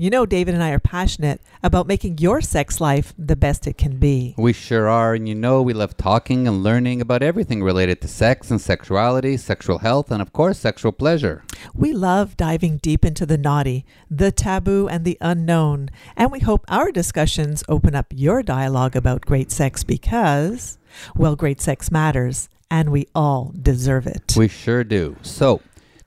You know, David and I are passionate about making your sex life the best it can be. We sure are, and you know we love talking and learning about everything related to sex and sexuality, sexual health, and of course, sexual pleasure. We love diving deep into the naughty, the taboo, and the unknown, and we hope our discussions open up your dialogue about great sex because, well, great sex matters, and we all deserve it. We sure do. So,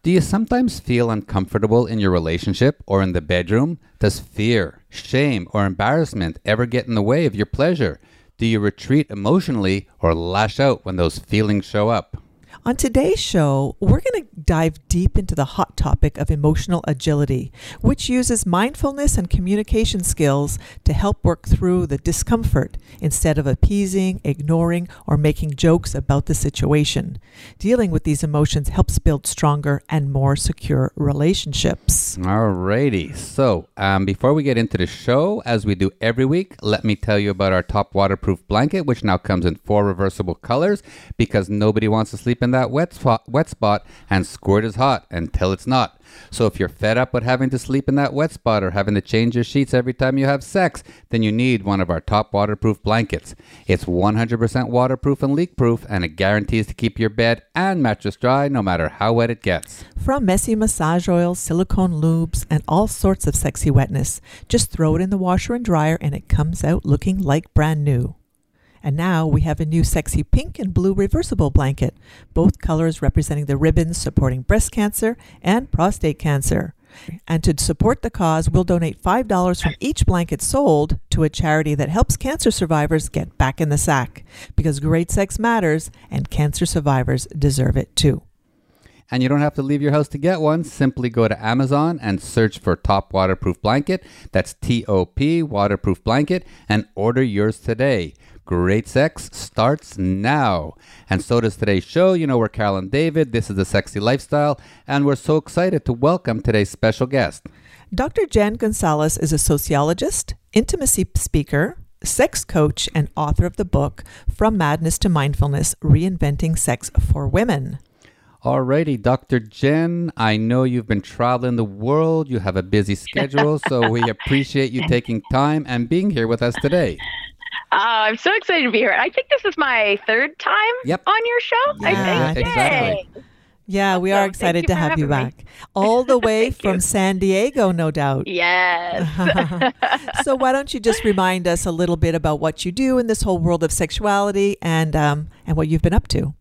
do you sometimes feel uncomfortable in your relationship or in the bedroom? Does fear, shame, or embarrassment ever get in the way of your pleasure? Do you retreat emotionally or lash out when those feelings show up? On today's show, we're going to dive deep into the hot topic of emotional agility, which uses mindfulness and communication skills to help work through the discomfort instead of appeasing, ignoring, or making jokes about the situation. Dealing with these emotions helps build stronger and more secure relationships. Alrighty. So, um, before we get into the show, as we do every week, let me tell you about our top waterproof blanket, which now comes in four reversible colors because nobody wants to sleep in that wet spot, wet spot and squirt is hot until it's not. So if you're fed up with having to sleep in that wet spot or having to change your sheets every time you have sex, then you need one of our top waterproof blankets. It's 100% waterproof and leak proof, and it guarantees to keep your bed and mattress dry no matter how wet it gets. From messy massage oils, silicone lubes, and all sorts of sexy wetness, just throw it in the washer and dryer and it comes out looking like brand new. And now we have a new sexy pink and blue reversible blanket, both colors representing the ribbons supporting breast cancer and prostate cancer. And to support the cause, we'll donate $5 from each blanket sold to a charity that helps cancer survivors get back in the sack. Because great sex matters, and cancer survivors deserve it too. And you don't have to leave your house to get one. Simply go to Amazon and search for Top Waterproof Blanket. That's T O P Waterproof Blanket and order yours today. Great sex starts now. And so does today's show. You know, we're Carol and David. This is The Sexy Lifestyle. And we're so excited to welcome today's special guest. Dr. Jenn Gunsaullus is a sociologist, intimacy speaker, sex coach, and author of the book From Madness to Mindfulness Reinventing Sex for Women. Alrighty, Dr. Jenn, I know you've been traveling the world. You have a busy schedule, so we appreciate you taking time and being here with us today. Uh, I'm so excited to be here. I think this is my third time Yep. on your show. Yeah, I think. exactly. Yay. Yeah, we are excited to have you having me. back. All the way from you. San Diego, no doubt. Yes. so why don't you just remind us a little bit about what you do in this whole world of sexuality and um, and what you've been up to?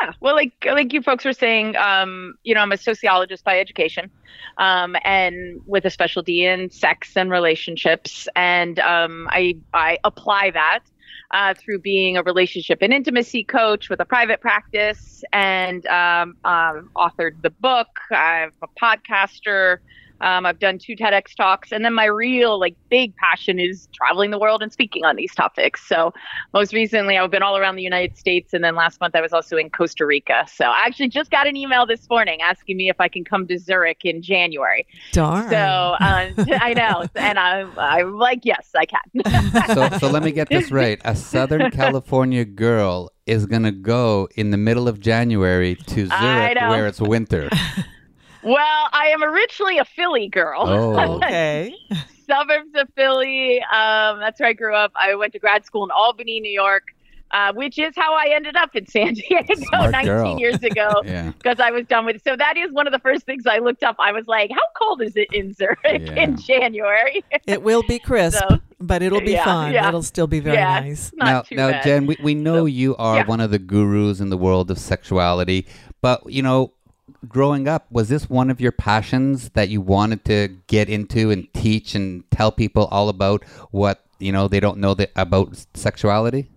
Yeah. Well, like like you folks were saying, um, you know, I'm a sociologist by education, um, and with a specialty in sex and relationships, and um, I I apply that. Uh, through being a relationship and intimacy coach with a private practice and um, um, authored the book. I'm a podcaster. Um, I've done two TEDx talks, and then my real, like, big passion is traveling the world and speaking on these topics. So, most recently, I've been all around the United States, and then last month I was also in Costa Rica. So, I actually just got an email this morning asking me if I can come to Zurich in January. Darn. So, uh, I know, and I'm, I'm like, yes, I can. So, so let me get this right. A Southern California girl is going to go in the middle of January to Zurich where it's winter. Well, I am originally a Philly girl. Oh. okay. suburbs of Philly. Um, that's where I grew up. I went to grad school in Albany, New York, uh, which is how I ended up in San Diego Smart 19 girl. years ago Yeah. because I was done with it. So that is one of the first things I looked up. I was like, how cold is it in Zurich Yeah. in January? It will be crisp, So, but it'll be yeah, fun. yeah. It'll still be very yeah, nice. Not now, now, bad. Jenn, we, we know So, you are yeah. one of the gurus in the world of sexuality, but you know, growing up, was this one of your passions that you wanted to get into and teach and tell people all about what you know they don't know that about sexuality?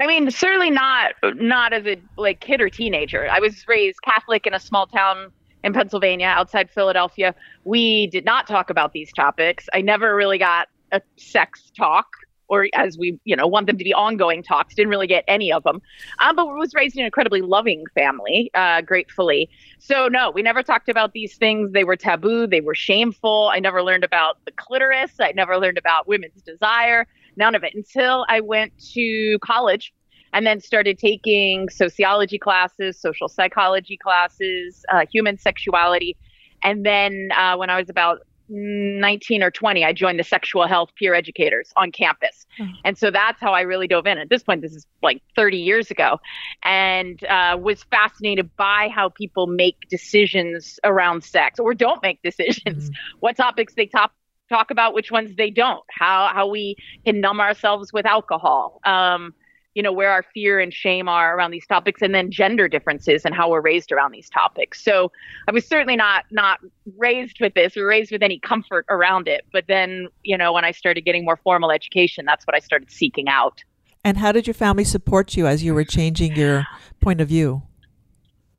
I mean, certainly not not as a like kid or teenager. I was raised Catholic in a small town in Pennsylvania, outside Philadelphia. We did not talk about these topics. I never really got a sex talk or as we, you know, want them to be ongoing talks. Didn't really get any of them. Um, but was raised in an incredibly loving family, uh, gratefully. So no, we never talked about these things. They were taboo. They were shameful. I never learned about the clitoris. I never learned about women's desire. None of it until I went to college and then started taking sociology classes, social psychology classes, uh, human sexuality. And then uh, when I was about 19 or 20, I joined the sexual health peer educators on campus. Mm. And so that's how I really dove in. At this point, this is like 30 years ago, and uh, was fascinated by how people make decisions around sex or don't make decisions, mm. what topics they top, talk about, which ones they don't, how, how we can numb ourselves with alcohol. Um, you know where our fear and shame are around these topics and then gender differences and how we're raised around these topics. So i was certainly not not raised with this or raised with any comfort around it but then you know when i started getting more formal education that's what i started seeking out. And how did your family support you as you were changing your point of view?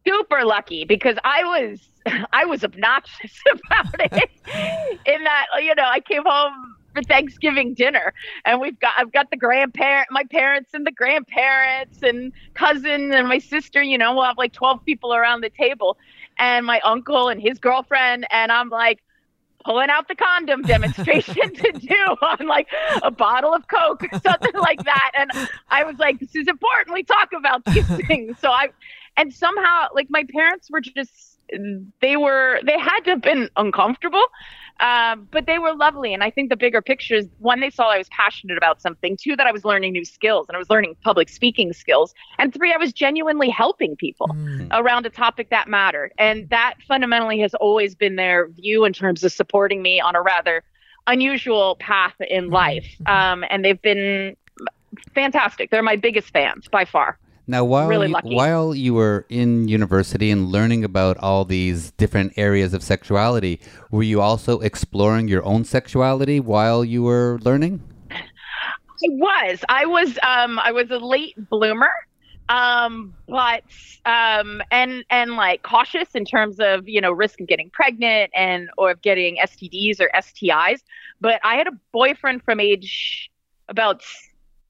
Super lucky because i was i was obnoxious about it in that you know i came home for Thanksgiving dinner. And we've got I've got the grandparent, my parents and the grandparents and cousin and my sister. You know, we'll have like twelve people around the table, and my uncle and his girlfriend. And I'm like pulling out the condom demonstration to do on like a bottle of Coke or something like that. And I was like, this is important. We talk about these things. So I, and somehow like my parents were just, they were, they had to have been uncomfortable um, but they were lovely. And I think the bigger picture is one, they saw I was passionate about something. Two, that I was learning new skills and I was learning public speaking skills. And three, I was genuinely helping people mm. around a topic that mattered. And that fundamentally has always been their view in terms of supporting me on a rather unusual path in mm-hmm. life. Mm-hmm. Um, and they've been fantastic. They're my biggest fans by far. Now, while really you, while you were in university and learning about all these different areas of sexuality, were you also exploring your own sexuality while you were learning? I was. I was. Um, I was a late bloomer, um, but um, and and like cautious in terms of you know risk of getting pregnant and or of getting STDs or STIs. But I had a boyfriend from age about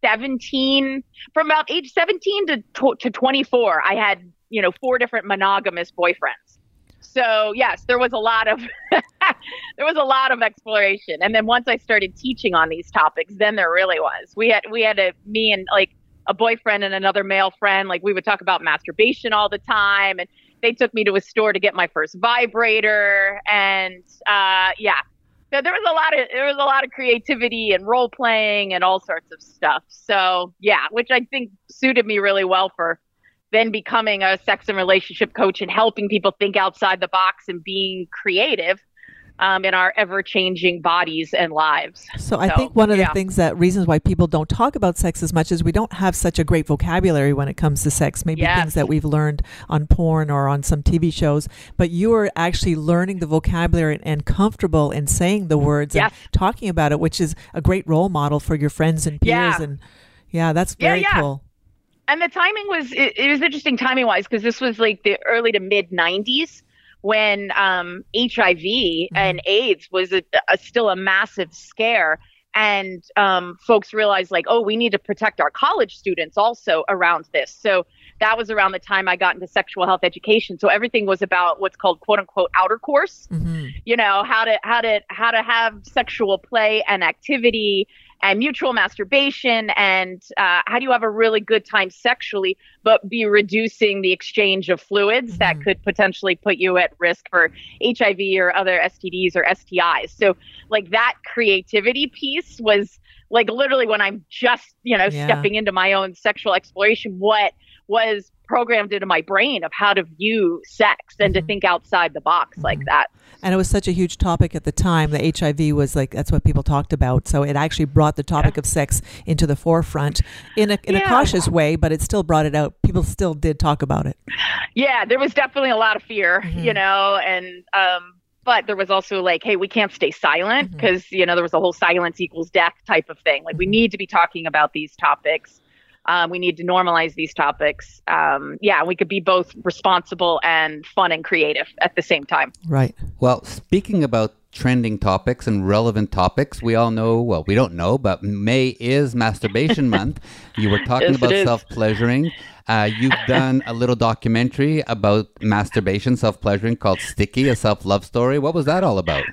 17 from about age 17 to to 24 i had you know four different monogamous boyfriends. So yes there was a lot of there was a lot of exploration. And then once i started teaching on these topics then there really was. We had we had a me and like a boyfriend and another male friend. Like we would talk about masturbation all the time. And they took me to a store to get my first vibrator. And uh yeah so there was a lot of there was a lot of creativity and role playing and all sorts of stuff. So yeah, which I think suited me really well for then becoming a sex and relationship coach and helping people think outside the box and being creative um, in our ever changing bodies and lives. So, so I think one of yeah. the things that reasons why people don't talk about sex as much is we don't have such a great vocabulary when it comes to sex. Maybe yes. things that we've learned on porn or on some TV shows, but you are actually learning the vocabulary and comfortable in saying the words yes. and talking about it, which is a great role model for your friends and peers. Yeah. And yeah, that's very yeah, cool and the timing was it, it was interesting timing wise because this was like the early to mid 90s when um, HIV mm-hmm. and AIDS was a, a, still a massive scare. And um, folks realized, like, oh, we need to protect our college students also around this. So that was around the time I got into sexual health education. So everything was about what's called quote unquote outer course. Mm-hmm. You know, how to how to how to have sexual play and activity and mutual masturbation and uh, how do you have a really good time sexually but be reducing the exchange of fluids mm-hmm. that could potentially put you at risk for hiv or other stds or stis so like that creativity piece was like literally when i'm just you know yeah. stepping into my own sexual exploration what was programmed into my brain of how to view sex and mm-hmm. to think outside the box mm-hmm. like that. And it was such a huge topic at the time. The HIV was like that's what people talked about. So it actually brought the topic yeah. of sex into the forefront in a in yeah. a cautious way, but it still brought it out. People still did talk about it. Yeah, there was definitely a lot of fear, mm-hmm. you know, and um but there was also like, hey, we can't stay silent because mm-hmm. you know there was a whole silence equals death type of thing. Like we mm-hmm. need to be talking about these topics Um, we need to normalize these topics. Um, yeah, we could be both responsible and fun and creative at the same time. Right. Well, speaking about trending topics and relevant topics, we all know, well, we don't know, but May is Masturbation Month. You were talking Yes, about self pleasuring. Uh, you've done a little documentary about masturbation, self pleasuring called Sticky, a self love story. What was that all about?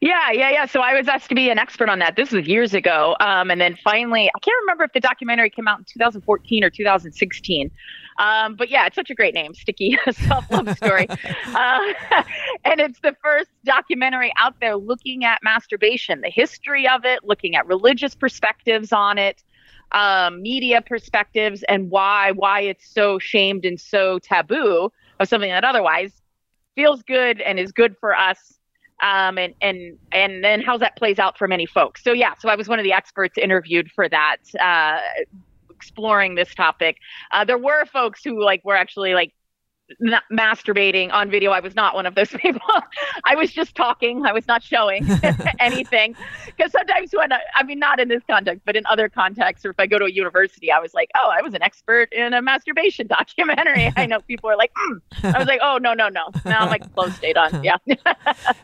Yeah, yeah, yeah. So I was asked to be an expert on that. This was years ago. Um, and then finally, I can't remember if the documentary came out in 2014 or 2016. Um, but yeah, it's such a great name, Sticky Self Love Story. uh, and it's the first documentary out there looking at masturbation, the history of it, looking at religious perspectives on it, um, media perspectives, and why why it's so shamed and so taboo of something that otherwise feels good and is good for us um, and and and then how that plays out for many folks. So yeah, so I was one of the experts interviewed for that, uh, exploring this topic. Uh, there were folks who like were actually like not masturbating on video. I was not one of those people. I was just talking. I was not showing anything. Because sometimes when I, I mean, not in this context, but in other contexts, or if I go to a university, I was like, oh, I was an expert in a masturbation documentary. I know people are like, mm. I was like, oh, no, no, no. Now I'm like, close date on. Yeah.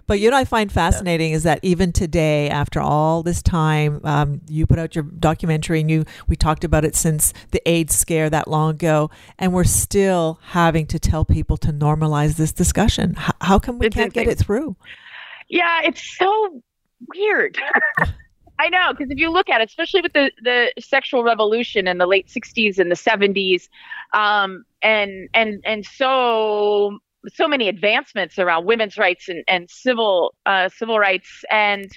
But you know, I find fascinating is that even today, after all this time, um, you put out your documentary, and you we talked about it since the AIDS scare that long ago, and we're still having to tell people to normalize this discussion. How, how come we It's can't get it through? Yeah, it's so weird. I know, because if you look at it, especially with the, the sexual revolution in the late 60s and the 70s, um, and and and so so many advancements around women's rights and, and civil uh, civil rights and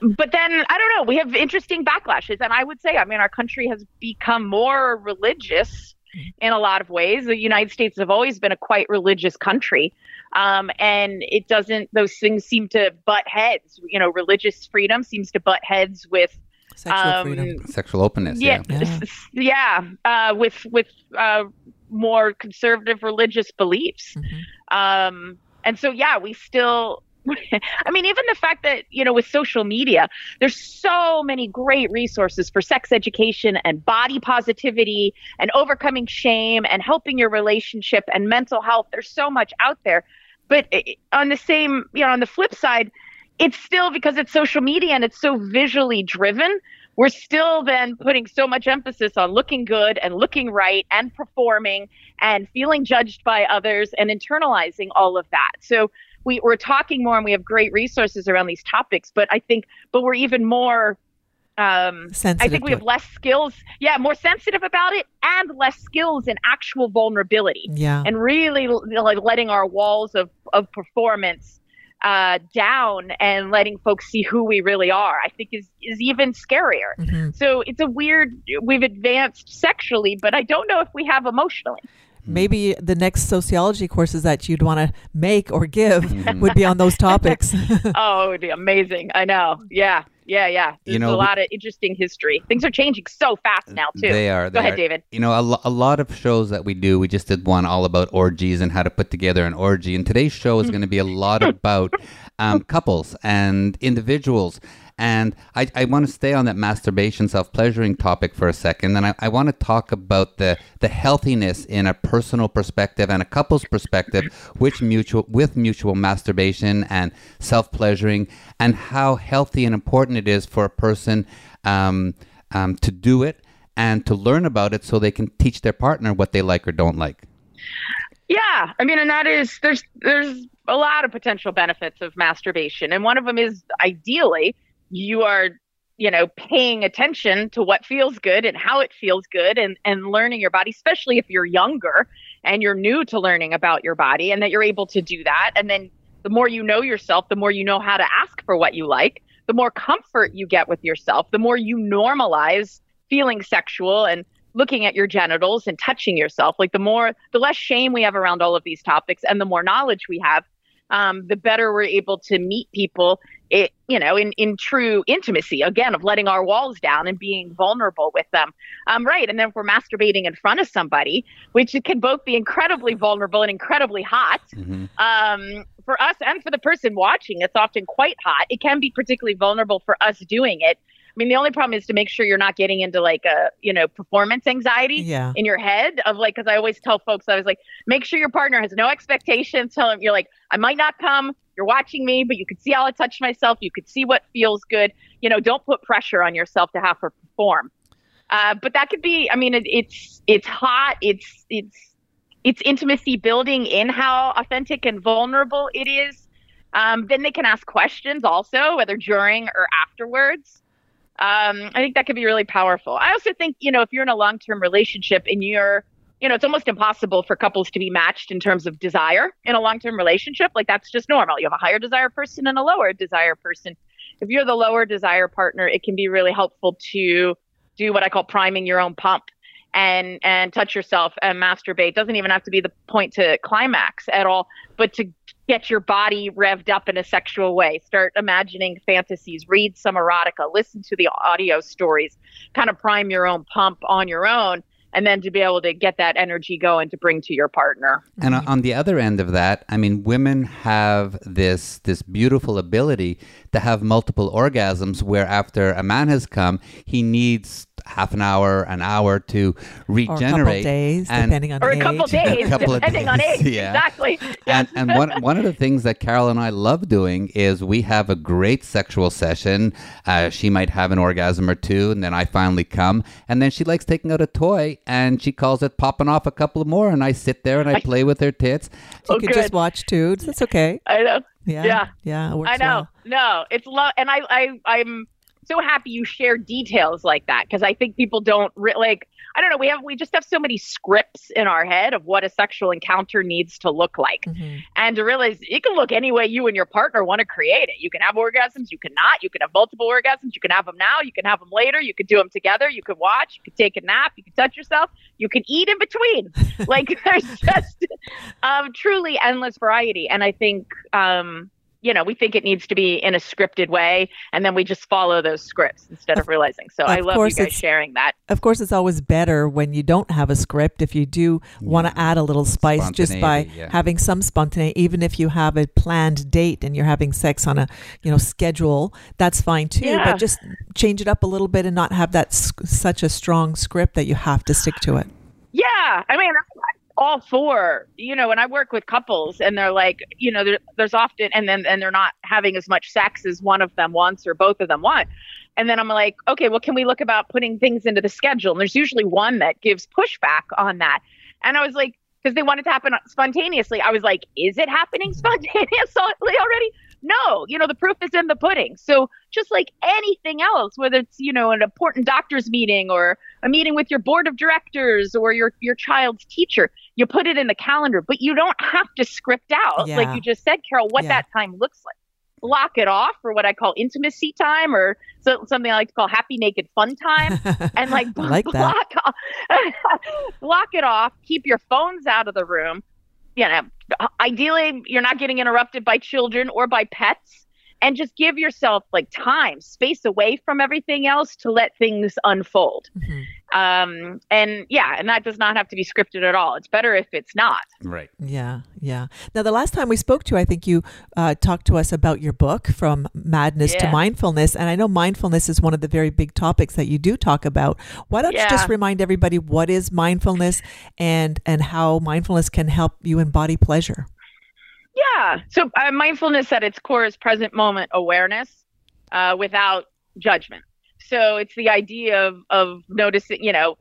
but then I don't know, we have interesting backlashes. And I would say, I mean, our country has become more religious in a lot of ways. The United States have always been a quite religious country. Um, and it doesn't, those things seem to butt heads. You know, religious freedom seems to butt heads with Sexual Um, freedom. Sexual openness. yeah, Yeah. Yeah. yeah, uh, with with uh, more conservative religious beliefs. Mhm. Um, and so, yeah, we still. I mean, even the fact that you know, with social media, there's so many great resources for sex education and body positivity and overcoming shame and helping your relationship and mental health. There's so much out there, but on the same, you know, on the flip side, it's still because it's social media and it's so visually driven we're still then putting so much emphasis on looking good and looking right and performing and feeling judged by others and internalizing all of that. So we, we're talking more and we have great resources around these topics, but I think, but we're even more. Um, I think we have less skills, yeah, more sensitive about it, and less skills in actual vulnerability Yeah. and really like letting our walls of, of performance uh, down and letting folks see who we really are, I think is, is even scarier. Mhm. So it's a weird, we've advanced sexually, but I don't know if we have emotionally. Maybe the next sociology courses that you'd want to make or give Mhm. would be on those topics. oh, it would be amazing. I know. Yeah. Yeah. Yeah. There's You know, a we- lot of interesting history. Things are changing so fast now, too. They are. Go they ahead, are. David. You know, a, lo- a lot of shows that we do, we just did one all about orgies and how to put together an orgy. And today's show is going to be a lot about um, couples and individuals. And I, I want to stay on that masturbation, self pleasuring topic for a second. And I, I want to talk about the, the healthiness in a personal perspective and a couple's perspective which mutual, with mutual masturbation and self pleasuring, and how healthy and important it is for a person um, um, to do it and to learn about it so they can teach their partner what they like or don't like. Yeah, I mean, and that is there's there's a lot of potential benefits of masturbation, and one of them is ideally you are you know paying attention to what feels good and how it feels good, and and learning your body, especially if you're younger and you're new to learning about your body, and that you're able to do that, and then the more you know yourself, the more you know how to ask for what you like, the more comfort you get with yourself, the more you normalize feeling sexual and looking at your genitals and touching yourself. Like the more the less shame we have around all of these topics and the more knowledge we have um, the better we're able to meet people it, you know in, in true intimacy again of letting our walls down and being vulnerable with them. Um, right and then if we're masturbating in front of somebody which can both be incredibly vulnerable and incredibly hot um, for us and for the person watching it's often quite hot. It can be particularly vulnerable for us doing it mean, the only problem is to make sure you're not getting into like a, you know, performance anxiety Yeah. in your head of like, because I always tell folks, I was like, make sure your partner has no expectations. Tell them you're like, I might not come. You're watching me, but you could see how I touch myself. You could see what feels good. You know, don't put pressure on yourself to have to perform. Uh, but that could be. I mean, it, it's it's hot. It's it's it's intimacy building in how authentic and vulnerable it is. Um, then they can ask questions also, whether during or afterwards. Um, I think that could be really powerful. I also think, you know, if you're in a long term relationship and you're, you know, it's almost impossible for couples to be matched in terms of desire in a long term relationship. Like that's just normal. You have a higher desire person and a lower desire person. If you're the lower desire partner, it can be really helpful to do what I call priming your own pump and and touch yourself and masturbate. Doesn't even have to be the point to climax at all, but to get your body revved up in a sexual way. Start imagining fantasies, read some erotica, listen to the audio stories, kind of prime your own pump on your own, and then to be able to get that energy going to bring to your partner. And on- the other end of that, I mean, women have this this beautiful ability to have multiple orgasms. Where after a man has come, he needs half an hour, an hour to Or a regenerate. couple days, and- depending on Or a age. couple days, A couple of depending on days, age. yeah. Exactly. and and one one of the things that Carol and I love doing is we have a great sexual session. Uh, she might have an orgasm or two, and then I finally come, and then she likes taking out a toy and she calls it popping off a couple of more, and I sit there and I play with her tits. You Oh, could just watch too. That's okay. I know. Yeah. Yeah. Yeah. It works I know. well. No, it's love, and I, I, I'm so happy you share details like that because I think people don't re- like. I don't know. We have we just have so many scripts in our head of what a sexual encounter needs to look like, Mhm. and to realize it can look any way you and your partner want to create it. You can have orgasms, you can not. You can have multiple orgasms. You can have them now. You can have them later. You could do them together. You could watch. You could take a nap. You could touch yourself. You could eat in between. like there's just um, truly endless variety, and I think. Um, you know, we think it needs to be in a scripted way, and then we just follow those scripts instead of, realizing. So I love you course guys sharing that. Of course, it's always better when you don't have a script. If you do want to add a little spice just by yeah. having some spontaneity, even if you have a planned date and you're having sex on a you know schedule, that's fine too. Yeah. But just change it up a little bit and not have that s- such a strong script that you have to stick to it. Yeah, I mean, I'm all for you know, when I work with couples and they're like, you know, there, there's often and then and they're not having as much sex as one of them wants or both of them want. And then I'm like, okay, well, can we look about putting things into the schedule? And there's usually one that gives pushback on that. And I was like, because they want it to happen spontaneously. I was like, is it happening spontaneously already? No, you know, the proof is in the pudding. So just like anything else, whether it's, you know, an important doctor's meeting or a meeting with your board of directors or your, your child's teacher, you put it in the calendar, but you don't have to script out, Yeah. like you just said, Carol, what Yeah. that time looks like. Block it off for what I call intimacy time or so, something I like to call happy naked fun time and like, like block off, block it off. Keep your phones out of the room. You know, ideally, you're not getting interrupted by children or by pets, and just give yourself like time, space away from everything else to let things unfold. Mhm. Um, and yeah, and that does not have to be scripted at all. It's better if it's not. Right. Yeah, yeah. Now, the last time we spoke to you, I think you uh, talked to us about your book, From Madness to Mindfulness. And I know mindfulness is one of the very big topics that you do talk about. Why don't you just remind everybody what is mindfulness and, and how mindfulness can help you embody pleasure? Yeah. So uh, mindfulness at its core is present moment awareness uh, without judgment. So it's the idea of, of noticing, you know,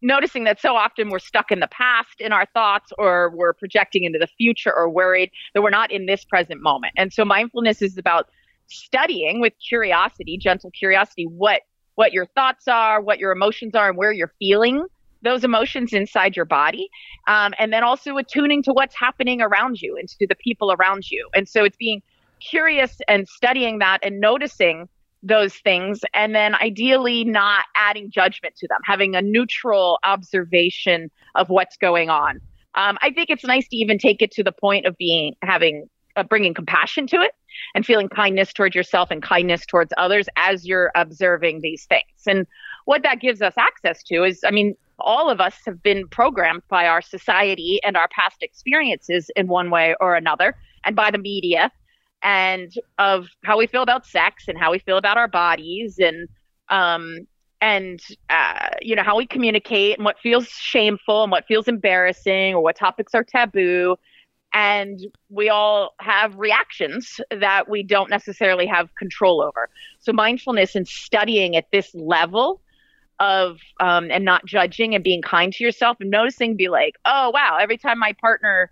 noticing that so often we're stuck in the past in our thoughts or we're projecting into the future or worried that we're not in this present moment. And so mindfulness is about studying with curiosity, gentle curiosity, what what your thoughts are, what your emotions are, and where you're feeling those emotions inside your body. Um, and then also attuning to what's happening around you and to the people around you. And so it's being curious and studying that and noticing those things and then ideally not adding judgment to them having a neutral observation of what's going on. Um, i think it's nice to even take it to the point of being having uh, bringing compassion to it and feeling kindness towards yourself and kindness towards others as you're observing these things. And what that gives us access to is i mean all of us have been programmed by our society and our past experiences in one way or another and by the media and of how we feel about sex and how we feel about our bodies and um, and uh, you know how we communicate and what feels shameful and what feels embarrassing or what topics are taboo. And we all have reactions that we don't necessarily have control over. So mindfulness and studying at this level of um, and not judging and being kind to yourself and noticing be like oh wow every time my partner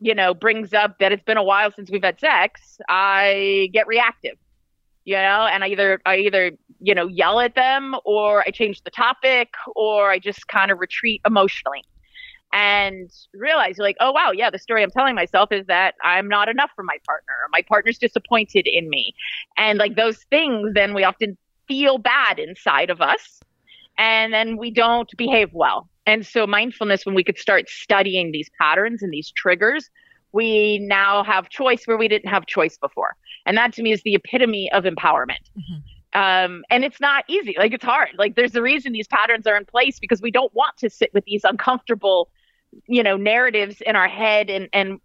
you know brings up that it's been a while since we've had sex i get reactive you know and i either i either you know yell at them or i change the topic or i just kind of retreat emotionally. And realize like oh wow yeah the story i'm telling myself is that i'm not enough for my partner my partner's disappointed in me. And like those things then we often feel bad inside of us and then we don't behave well and so mindfulness when we could start studying these patterns and these triggers we now have choice where we didn't have choice before. And that to me is the epitome of empowerment. Mm-hmm. Um, and it's not easy. Like it's hard. Like there's a reason these patterns are in place because we don't want to sit with these uncomfortable, you know, narratives in our head and and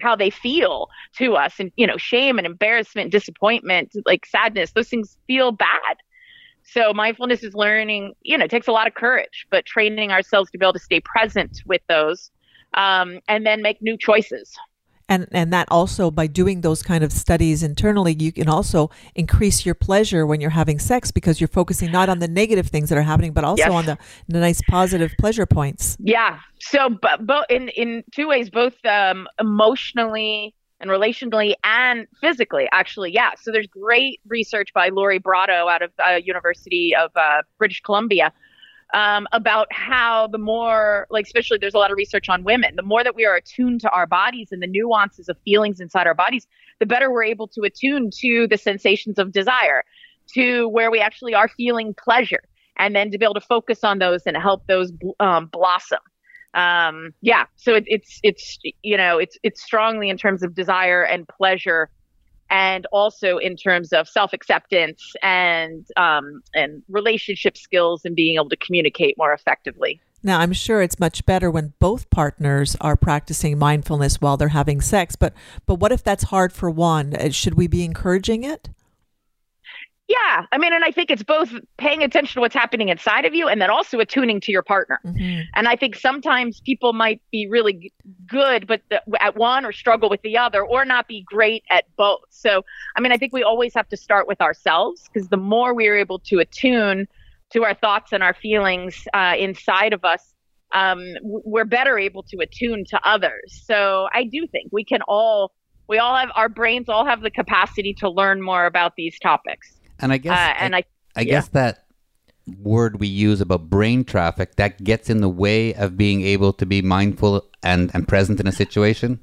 how they feel to us, and you know, shame and embarrassment, disappointment, like sadness. Those things feel bad. So mindfulness is learning. You know, it takes a lot of courage, but training ourselves to be able to stay present with those um, and then make new choices. And, and that also by doing those kind of studies internally you can also increase your pleasure when you're having sex because you're focusing not on the negative things that are happening but also yes. on the, the nice positive pleasure points yeah so but, but in in two ways both um, emotionally and relationally and physically actually yeah so there's great research by Lori Brotto out of uh, university of uh, british columbia um, about how the more, like, especially there's a lot of research on women, the more that we are attuned to our bodies and the nuances of feelings inside our bodies, the better we're able to attune to the sensations of desire, to where we actually are feeling pleasure, and then to be able to focus on those and help those um, blossom. Um, yeah, so it, it's it's you know it's it's strongly in terms of desire and pleasure and also in terms of self acceptance and um, and relationship skills and being able to communicate more effectively. Now, I'm sure it's much better when both partners are practicing mindfulness while they're having sex, but but what if that's hard for one? Uh, should we be encouraging it? Yeah, I mean, and I think it's both paying attention to what's happening inside of you and then also attuning to your partner. Mm-hmm. And I think sometimes people might be really good, but the, at one or struggle with the other, or not be great at both. So, I mean, I think we always have to start with ourselves because the more we are able to attune to our thoughts and our feelings uh, inside of us, um, we're better able to attune to others. So, I do think we can all, we all have our brains all have the capacity to learn more about these topics. And I guess, uh, and I, I, I yeah. guess that word we use about brain traffic that gets in the way of being able to be mindful and, and present in a situation.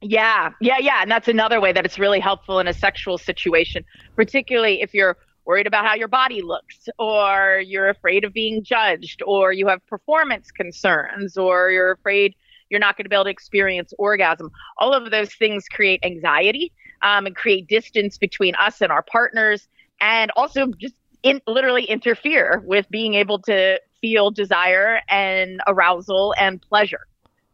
Yeah, yeah, yeah. And that's another way that it's really helpful in a sexual situation, particularly if you're worried about how your body looks, or you're afraid of being judged, or you have performance concerns, or you're afraid you're not going to be able to experience orgasm. All of those things create anxiety um, and create distance between us and our partners, and also just in, literally interfere with being able to feel desire and arousal and pleasure.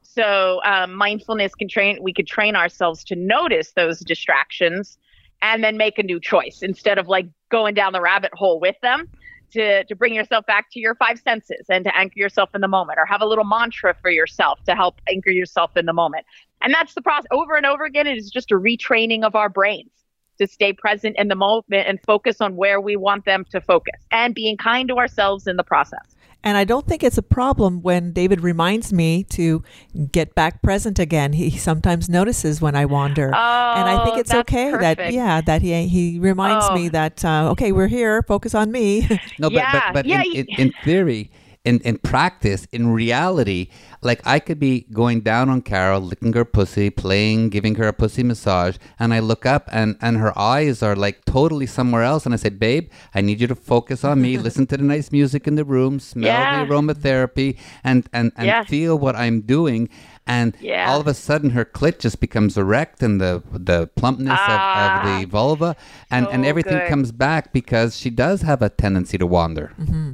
So um, mindfulness can train. We could train ourselves to notice those distractions and then make a new choice instead of like going down the rabbit hole with them to, to bring yourself back to your five senses and to anchor yourself in the moment or have a little mantra for yourself to help anchor yourself in the moment. And that's the process over and over again. It is just a retraining of our brains to stay present in the moment and focus on where we want them to focus and being kind to ourselves in the process. And I don't think it's a problem when David reminds me to get back present again. He sometimes notices when I wander, oh, and I think it's okay perfect. that yeah that he he reminds oh. me that uh, okay we're here, focus on me. no, but yeah, but, but yeah. in, in, in theory, in, in practice, in reality, like I could be going down on Carol, licking her pussy, playing, giving her a pussy massage, and I look up and, and her eyes are like totally somewhere else. And I say, Babe, I need you to focus on me, listen to the nice music in the room, smell yeah. the aromatherapy, and, and, and yeah. feel what I'm doing. And yeah. all of a sudden, her clit just becomes erect, and the the plumpness ah, of, of, the ah. vulva, and, so and everything good. comes back because she does have a tendency to wander. Mm-hmm.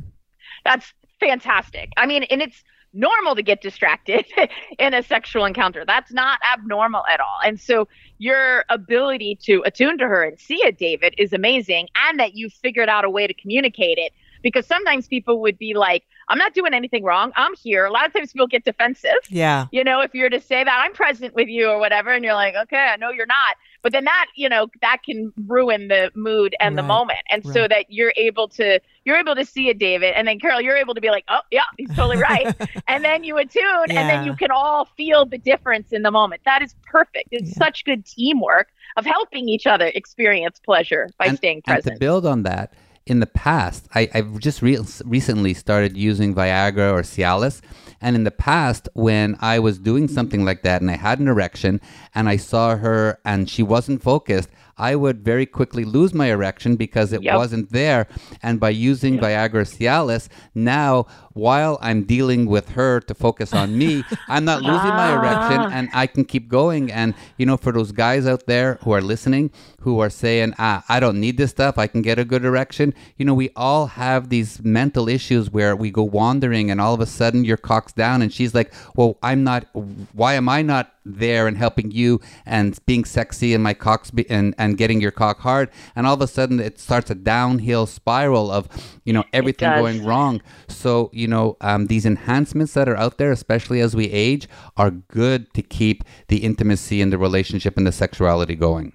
That's fantastic. I mean, and it's normal to get distracted in a sexual encounter. That's not abnormal at all. And so your ability to attune to her and see it, David, is amazing. And that you figured out a way to communicate it. Because sometimes people would be like, I'm not doing anything wrong. I'm here. A lot of times people get defensive. Yeah. You know, if you're to say that I'm present with you or whatever, and you're like, okay, I know you're not. But then that, you know, that can ruin the mood and the moment. And so that you're able to, you're able to see it, David. And then Carol, you're able to be like, oh, yeah, he's totally right. and then you attune and then you can all feel the difference in the moment. That is perfect. It's Yeah. such good teamwork of helping each other experience pleasure by and, staying present. and to build on that, in the past, I, I've just re- recently started using Viagra or Cialis. And in the past, when I was doing something like that and I had an erection and I saw her and she wasn't focused, I would very quickly lose my erection because it Yep. wasn't there. And by using Viagra Cialis, now while I'm dealing with her to focus on me, I'm not losing my erection Ah. and I can keep going. And, you know, for those guys out there who are listening, who are saying, ah, I don't need this stuff, I can get a good erection, you know, we all have these mental issues where we go wandering and all of a sudden your cock's down and she's like, well, I'm not, why am I not there and helping you and being sexy and my cock's be, and, and getting your cock hard? And all of a sudden it starts a downhill spiral of, you know, everything going wrong. So, you know, um, these enhancements that are out there, especially as we age, are good to keep the intimacy and the relationship and the sexuality going.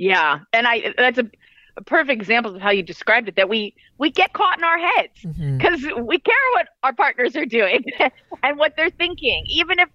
Yeah, and I that's a, a perfect example of how you described it. That we we get caught in our heads because we care what our partners are doing and what they're thinking, even if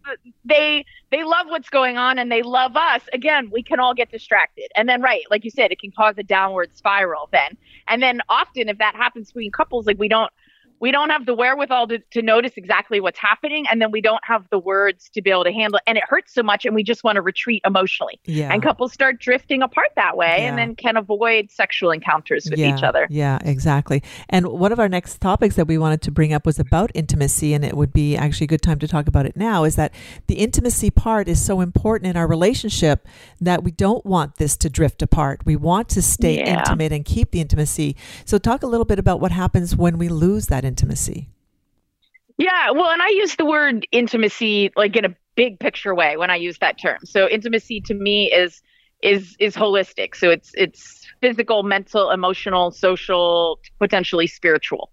they they love what's going on and they love us. Again, we can all get distracted, and then right, like you said, it can cause a downward spiral. Then, and then often if that happens between couples, like we don't. We don't have the wherewithal to, to notice exactly what's happening, and then we don't have the words to be able to handle it. And it hurts so much, and we just want to retreat emotionally Yeah. and couples start drifting apart that way and then can avoid sexual encounters with yeah, each other. Yeah, exactly. And one of our next topics that we wanted to bring up was about intimacy, and it would be actually a good time to talk about it now. Is that the intimacy part is so important in our relationship that we don't want this to drift apart. We want to stay Yeah. intimate and keep the intimacy. So, talk a little bit about what happens when we lose that intimacy. Yeah, well, and I use the word intimacy like in a big picture way when I use that term. So intimacy to me is is is holistic. So it's it's physical, mental, emotional, social, potentially spiritual.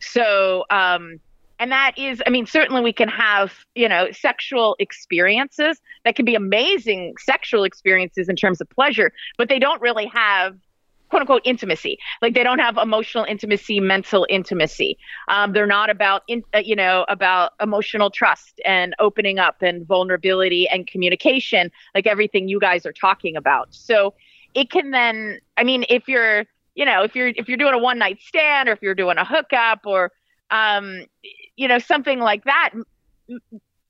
So um and that is I mean certainly we can have, you know, sexual experiences that can be amazing sexual experiences in terms of pleasure, but they don't really have quote unquote intimacy. Like they don't have emotional intimacy, mental intimacy. Um, they're not about, in, uh, you know, about emotional trust and opening up and vulnerability and communication, like everything you guys are talking about. So it can then, I mean, if you're, you know, if you're if you're doing a one night stand or if you're doing a hookup or, um, you know, something like that.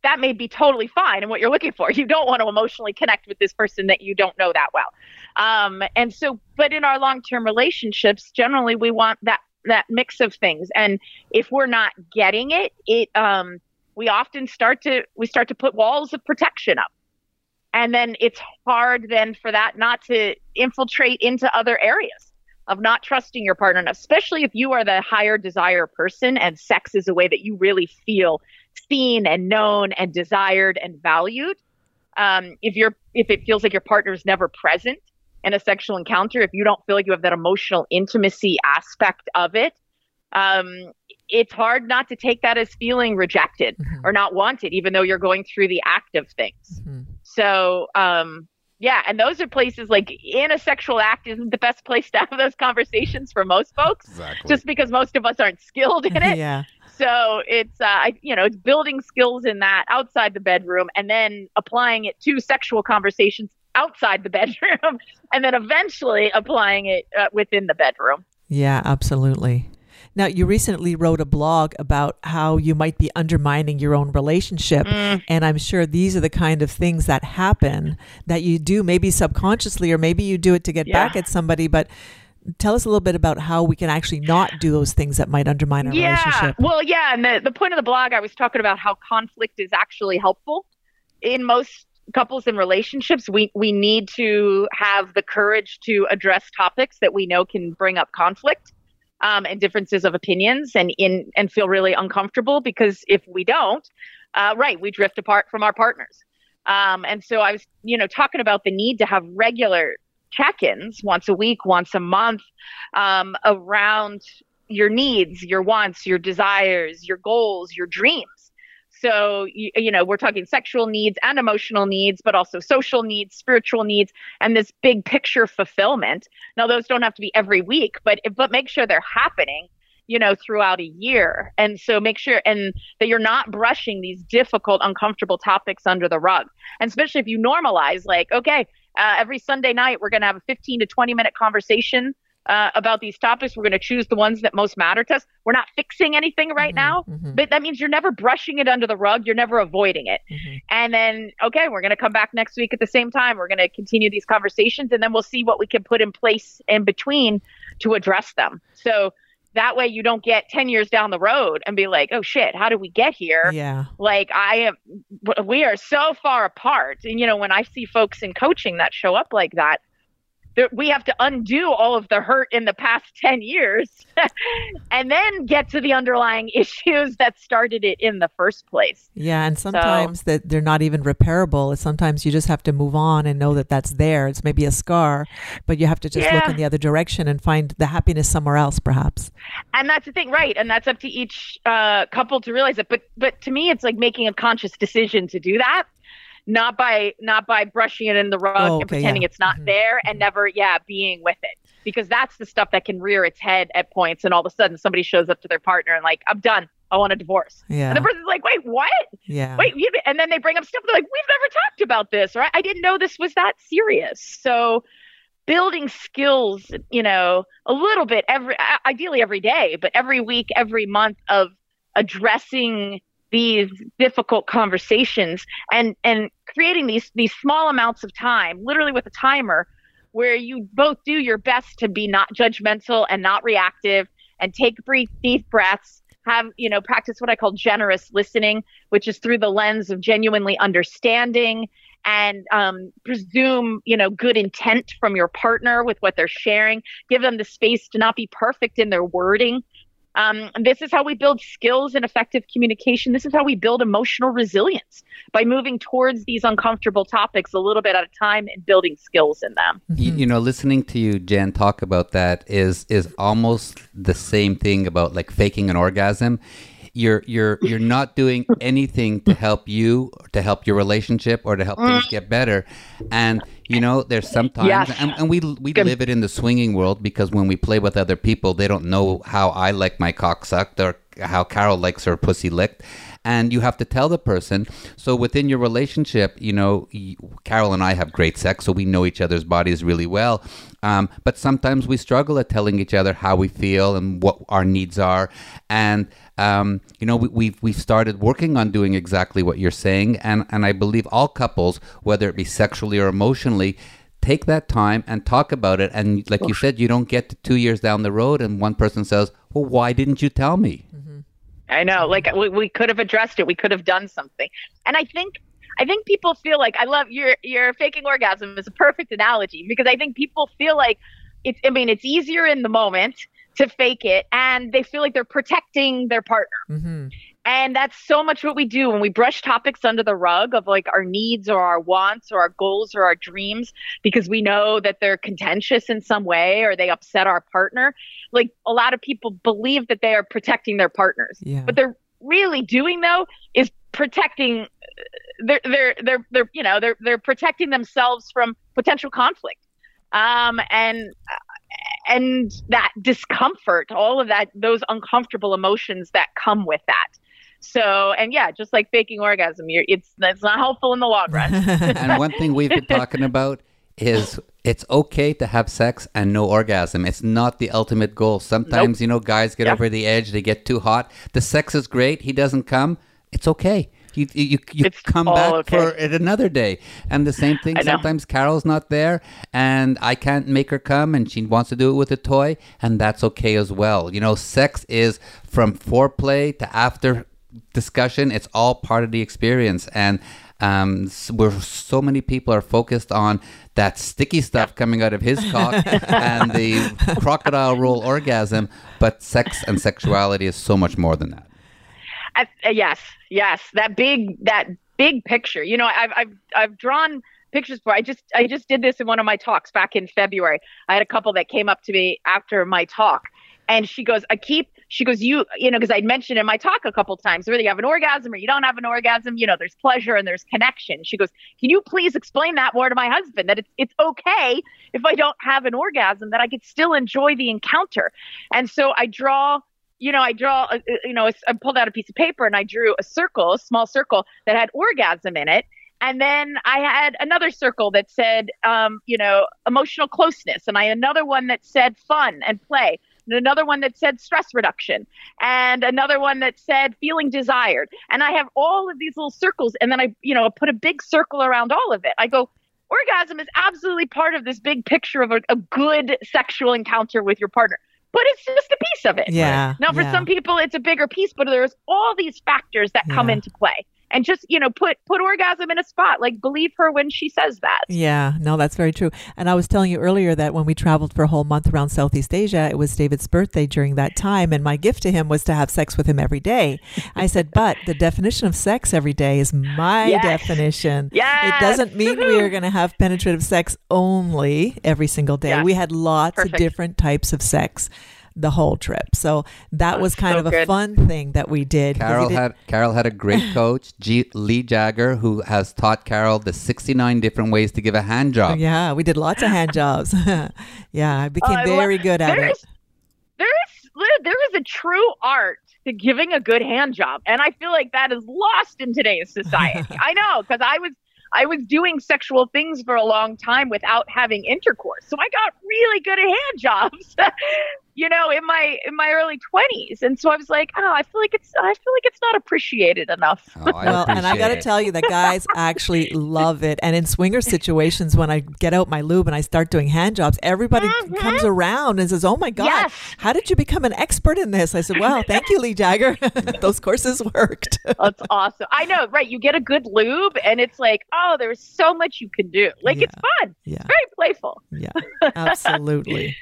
That may be totally fine and what you're looking for. You don't want to emotionally connect with this person that you don't know that well. Um, and so, but in our long-term relationships, generally we want that that mix of things. And if we're not getting it, it um, we often start to we start to put walls of protection up, and then it's hard then for that not to infiltrate into other areas of not trusting your partner especially if you are the higher desire person and sex is a way that you really feel seen and known and desired and valued. Um, if you're if it feels like your partner is never present in a sexual encounter, if you don't feel like you have that emotional intimacy aspect of it, um, it's hard not to take that as feeling rejected Mhm. or not wanted, even though you're going through the act of things. Mhm. So, um, yeah, and those are places like in a sexual act isn't the best place to have those conversations for most folks, Exactly. just because most of us aren't skilled in it. yeah. So it's uh, you know it's building skills in that outside the bedroom, and then applying it to sexual conversations outside the bedroom, and then eventually applying it uh, within the bedroom. Yeah, absolutely. Now, you recently wrote a blog about how you might be undermining your own relationship. Mm. And I'm sure these are the kind of things that happen that you do, maybe subconsciously, or maybe you do it to get Yeah. back at somebody. But tell us a little bit about how we can actually not do those things that might undermine our yeah. relationship. Well, yeah, and the the point of the blog, I was talking about how conflict is actually helpful in most couples and relationships. We we need to have the courage to address topics that we know can bring up conflict. um, and differences of opinions and in and feel really uncomfortable because if we don't, uh, right, we drift apart from our partners. Um, and so I was, you know, talking about the need to have regular check-ins once a week, once a month, um, around your needs, your wants, your desires, your goals, your dreams. So, you, you, know, we're talking sexual needs and emotional needs, but also social needs, spiritual needs, and this big picture fulfillment. Now, those don't have to be every week, but but make sure they're happening, you know, throughout a year. And so make sure and that you're not brushing these difficult, uncomfortable topics under the rug. And especially if you normalize, like, okay, uh, every Sunday night we're going to have a 15 to 20 minute conversation uh, about these topics. We're going to choose the ones that most matter to us. We're not fixing anything right mm-hmm, now, mm-hmm. but that means you're never brushing it under the rug. You're never avoiding it. Mm-hmm. And then, okay, we're going to come back next week at the same time. We're going to continue these conversations and then we'll see what we can put in place in between to address them. So that way you don't get 10 years down the road and be like, oh shit, how did we get here? Yeah. Like I am, we are so far apart. And, you know, when I see folks in coaching that show up like that, we have to undo all of the hurt in the past 10 years and then get to the underlying issues that started it in the first place. Yeah, and sometimes so, that they're not even repairable. Sometimes you just have to move on and know that that's there. It's maybe a scar, but you have to just yeah. look in the other direction and find the happiness somewhere else perhaps. And that's the thing, right? And that's up to each uh, couple to realize it. But but to me it's like making a conscious decision to do that not by not by brushing it in the rug oh, okay, and pretending yeah. it's not mm-hmm. there and never yeah being with it. Because that's the stuff that can rear its head at points and all of a sudden somebody shows up to their partner and like i'm done. I want a divorce. Yeah and the person's like wait what? Yeah. Wait and then they bring up stuff they're like we've never talked about this right? I didn't know this was that serious. So building skills you know a little bit every ideally every day but every week every month of addressing these difficult conversations and and creating these these small amounts of time literally with a timer where you both do your best to be not judgmental and not reactive and take brief deep breaths have you know practice what i call generous listening which is through the lens of genuinely understanding and um, presume you know good intent from your partner with what they're sharing. Give them the space to not be perfect in their wording um, this is how we build skills and effective communication. This is how we build emotional resilience by moving towards these uncomfortable topics a little bit at a time and building skills in them. You, you know, listening to you, Jenn, talk about that is is almost the same thing about like faking an orgasm you're you're you're not doing anything to help you to help your relationship or to help things get better and you know there's sometimes yes. and, and, we we Good. live it in the swinging world because when we play with other people they don't know how i like my cock sucked or how carol likes her pussy licked and you have to tell the person. So within your relationship, you know, Carol and I have great sex, so we know each other's bodies really well. Um, but sometimes we struggle at telling each other how we feel and what our needs are. And um, you know, we, we've we've started working on doing exactly what you're saying, and and I believe all couples, whether it be sexually or emotionally, take that time and talk about it. And like you said, you don't get to two years down the road, and one person says, "Well, why didn't you tell me?" Mm-hmm. I know, like we, we could have addressed it. We could have done something. And I think I think people feel like I love your your faking orgasm is a perfect analogy because I think people feel like it's I mean it's easier in the moment to fake it and they feel like they're protecting their partner. Mm-hmm. And that's so much what we do when we brush topics under the rug of like our needs or our wants or our goals or our dreams because we know that they're contentious in some way or they upset our partner. Like a lot of people believe that they are protecting their partners. Yeah. But they're really doing though is protecting they're they're they're they're you know they're they're protecting themselves from potential conflict. Um and and that discomfort, all of that, those uncomfortable emotions that come with that. So, and yeah, just like faking orgasm, you're, it's it's not helpful in the long run. and one thing we've been talking about is it's okay to have sex and no orgasm. It's not the ultimate goal. Sometimes, nope. you know, guys get yeah. over the edge, they get too hot. The sex is great, he doesn't come. It's okay. You you, you come back okay. for it another day, and the same thing. Sometimes Carol's not there, and I can't make her come, and she wants to do it with a toy, and that's okay as well. You know, sex is from foreplay to after discussion. It's all part of the experience, and Um, where so many people are focused on that sticky stuff coming out of his cock and the crocodile roll orgasm, but sex and sexuality is so much more than that. I, uh, yes, yes, that big that big picture. You know, I've I've I've drawn pictures before. I just I just did this in one of my talks back in February. I had a couple that came up to me after my talk, and she goes, "I keep." She goes, "You, you know, because I'd mentioned in my talk a couple times, whether you have an orgasm or you don't have an orgasm, you know, there's pleasure and there's connection." She goes, "Can you please explain that more to my husband? That it's it's okay if I don't have an orgasm, that I could still enjoy the encounter." And so I draw you know, I draw, uh, uh, you know, I pulled out a piece of paper and I drew a circle, a small circle that had orgasm in it. And then I had another circle that said, um, you know, emotional closeness. And I had another one that said fun and play. And another one that said stress reduction. And another one that said feeling desired. And I have all of these little circles. And then I, you know, put a big circle around all of it. I go, orgasm is absolutely part of this big picture of a, a good sexual encounter with your partner but it's just a piece of it. Yeah. Now, for yeah. some people, it's a bigger piece, but there's all these factors that come into play. And just you know, put put orgasm in a spot. Like believe her when she says that. Yeah, no, that's very true. And I was telling you earlier that when we traveled for a whole month around Southeast Asia, it was David's birthday during that time. And my gift to him was to have sex with him every day. I said, but the definition of sex every day is my Yes. definition. yeah It doesn't mean we are going to have penetrative sex only every single day. Yes. We had lots of different types of sex the whole trip. So that was kind so of a good. fun thing that we did. 'cause he Carol did- had Carol had a great coach, G, Lee Jagger, who has taught Carol the 69 different ways to give a hand job. yeah, we did lots of hand jobs. yeah, I became Oh, I lo- very good at there it. is- There is there is a true art to giving a good hand job, and I feel like that is lost in today's society. I know because I was I was doing sexual things for a long time without having intercourse, so I got really good at hand jobs. You know, in my in my early twenties, and so I was like, oh, I feel like it's I feel like it's not appreciated enough. Oh, I well, and I got to tell you, the guys actually love it. And in swinger situations, when I get out my lube and I start doing hand jobs, everybody Mhm. comes around and says, "Oh my god, Yes. how did you become an expert in this?" I said, "Well, thank you, Lee Jagger. Those courses worked." That's awesome. I know, right? You get a good lube, and it's like, oh, there's so much you can do. Like it's fun. yeah, It's very playful. yeah, absolutely.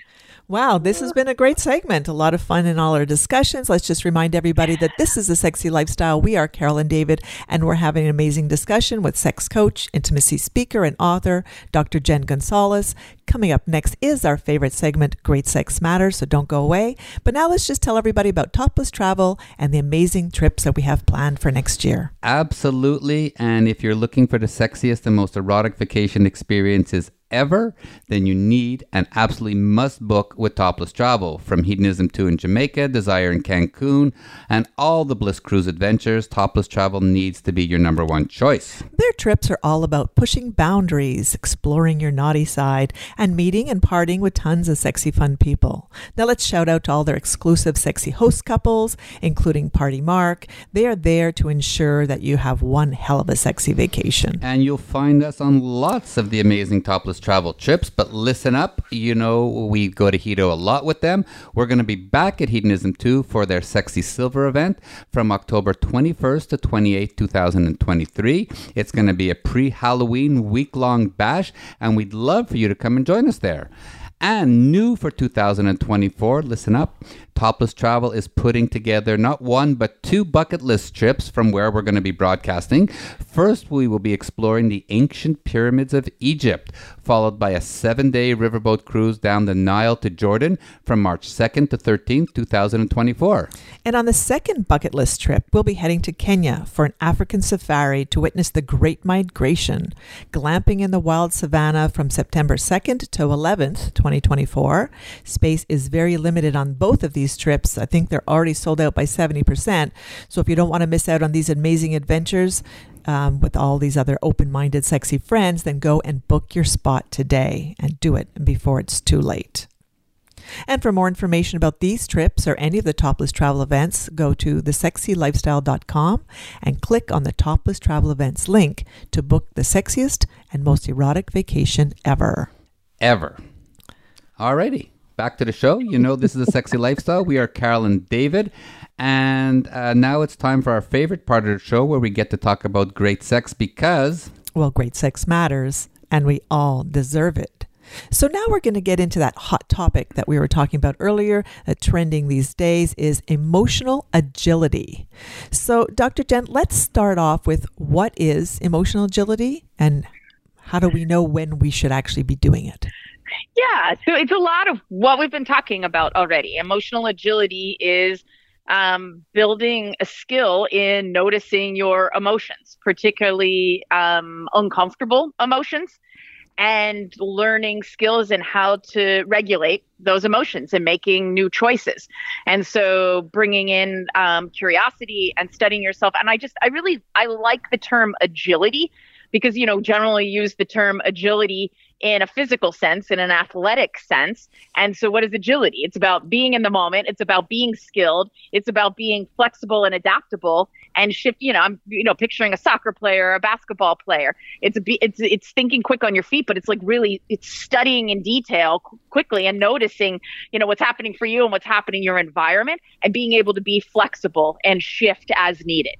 Wow, this has been a great segment. A lot of fun in all our discussions. Let's just remind everybody that this is a sexy lifestyle. We are Carol and David, and we're having an amazing discussion with sex coach, intimacy speaker, and author, Dr. Jenn Gunsaullus. Coming up next is our favorite segment, Great Sex Matters, so don't go away. But now let's just tell everybody about topless travel and the amazing trips that we have planned for next year. Absolutely. And if you're looking for the sexiest and most erotic vacation experiences ever, then you need and absolutely must book with Topless Travel. From Hedonism 2 in Jamaica, Desire in Cancun, and all the Bliss Cruise adventures, Topless Travel needs to be your number one choice. Their trips are all about pushing boundaries, exploring your naughty side, and meeting and partying with tons of sexy fun people. Now let's shout out to all their exclusive sexy host couples, including Party Mark. They are there to ensure that you have one hell of a sexy vacation. And you'll find us on lots of the amazing topless travel trips. But listen up, you know, we go to Hedo a lot with them. We're going to be back at Hedonism 2 for their Sexy Silver event from October 21st to 28th, 2023. It's going to be a pre Halloween week long bash, and we'd love for you to come and join us there. And new for 2024, listen up. Topless Travel is putting together not one but two bucket list trips from where we're going to be broadcasting. First, we will be exploring the ancient pyramids of Egypt, followed by a seven day riverboat cruise down the Nile to Jordan from March 2nd to 13th, 2024. And on the second bucket list trip, we'll be heading to Kenya for an African safari to witness the Great Migration, glamping in the wild savannah from September 2nd to 11th, 2024. Space is very limited on both of these trips. I think they're already sold out by 70%. So if you don't want to miss out on these amazing adventures, um, with all these other open minded, sexy friends, then go and book your spot today and do it before it's too late. And for more information about these trips or any of the topless travel events, go to thesexylifestyle.com and click on the topless travel events link to book the sexiest and most erotic vacation ever. Ever. Alrighty. back to the show. You know, this is a sexy lifestyle. We are Carol and David. And uh, now it's time for our favorite part of the show where we get to talk about great sex because. Well, great sex matters, and we all deserve it. So now we're going to get into that hot topic that we were talking about earlier, that trending these days is emotional agility. So, Dr. Jenn, let's start off with what is emotional agility and how do we know when we should actually be doing it? Yeah, so it's a lot of what we've been talking about already. Emotional agility is um, building a skill in noticing your emotions, particularly um, uncomfortable emotions, and learning skills in how to regulate those emotions and making new choices. And so bringing in um, curiosity and studying yourself. And I just, I really, I like the term agility because, you know, generally use the term agility in a physical sense, in an athletic sense. And so, what is agility? It's about being in the moment. It's about being skilled. It's about being flexible and adaptable and shift. You know, I'm you know picturing a soccer player, a basketball player. It's a, it's it's thinking quick on your feet, but it's like really it's studying in detail quickly and noticing you know what's happening for you and what's happening in your environment and being able to be flexible and shift as needed.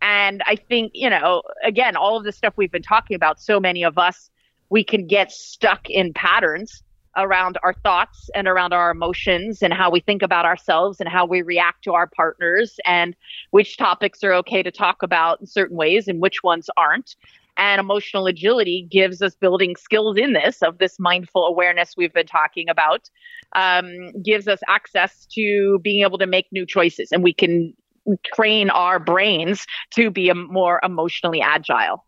And I think, you know, again, all of the stuff we've been talking about, so many of us we can get stuck in patterns around our thoughts and around our emotions and how we think about ourselves and how we react to our partners and which topics are okay to talk about in certain ways and which ones aren't. And emotional agility gives us building skills in this of this mindful awareness we've been talking about, um, gives us access to being able to make new choices. And we can train our brains to be more emotionally agile.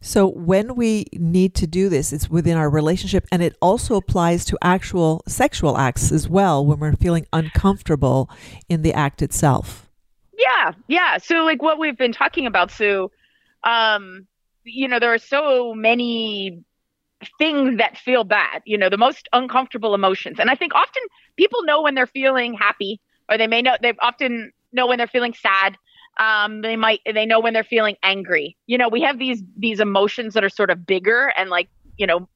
So when we need to do this, it's within our relationship, and it also applies to actual sexual acts as well when we're feeling uncomfortable in the act itself. Yeah, yeah. So like what we've been talking about. Sue, um, you know, there are so many things that feel bad. You know, the most uncomfortable emotions, and I think often people know when they're feeling happy, or they may know they often know when they're feeling sad um, they might they know when they're feeling angry. You know we have these these emotions that are sort of bigger and like you know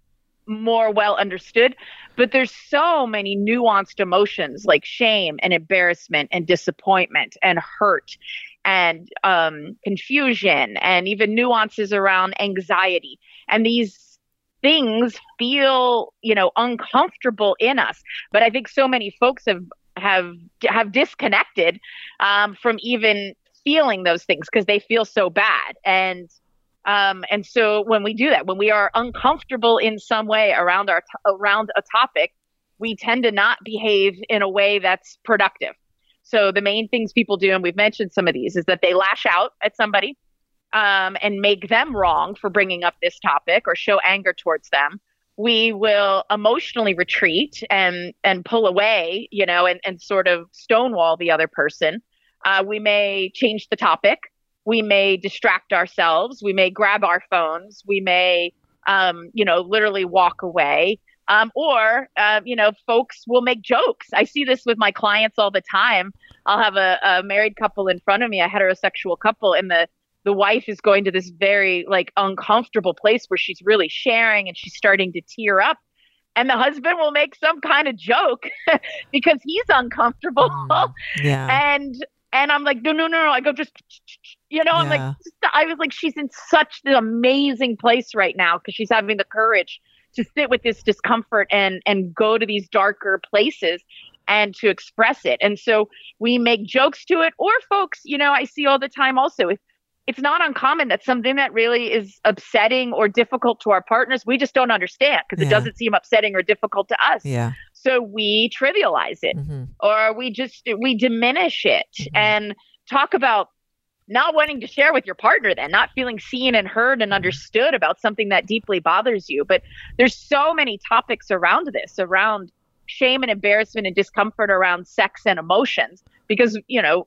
more well understood but there's so many nuanced emotions like shame and embarrassment and disappointment and hurt and um, confusion and even nuances around anxiety. And these things feel you know uncomfortable in us but i think so many folks have have have disconnected um, from even feeling those things because they feel so bad. And um, and so when we do that when we are uncomfortable in some way around our t- around a topic we tend to not behave in a way that's productive. So the main things people do and we've mentioned some of these is that they lash out at somebody um, and make them wrong for bringing up this topic or show anger towards them. We will emotionally retreat and and pull away you know and, and sort of stonewall the other person uh, we may change the topic. We may distract ourselves. We may grab our phones. We may, um, you know, literally walk away. Um, or, uh, you know, folks will make jokes. I see this with my clients all the time. I'll have a, a married couple in front of me, a heterosexual couple, and the the wife is going to this very like uncomfortable place where she's really sharing and she's starting to tear up and the husband will make some kind of joke because he's uncomfortable mm, yeah. and and I'm like, no, no, no, no. I go, just, you know, I'm like, I was like, she's in such an amazing place right now because she's having the courage to sit with this discomfort and and go to these darker places and to express it. And so we make jokes to it, or folks, you know, I see all the time also. If it's not uncommon that something that really is upsetting or difficult to our partners, we just don't understand because yeah. it doesn't seem upsetting or difficult to us. Yeah. So we trivialize it mm-hmm. or we just we diminish it mm-hmm. and talk about not wanting to share with your partner then not feeling seen and heard and mm-hmm. understood about something that deeply bothers you but there's so many topics around this around shame and embarrassment and discomfort around sex and emotions because you know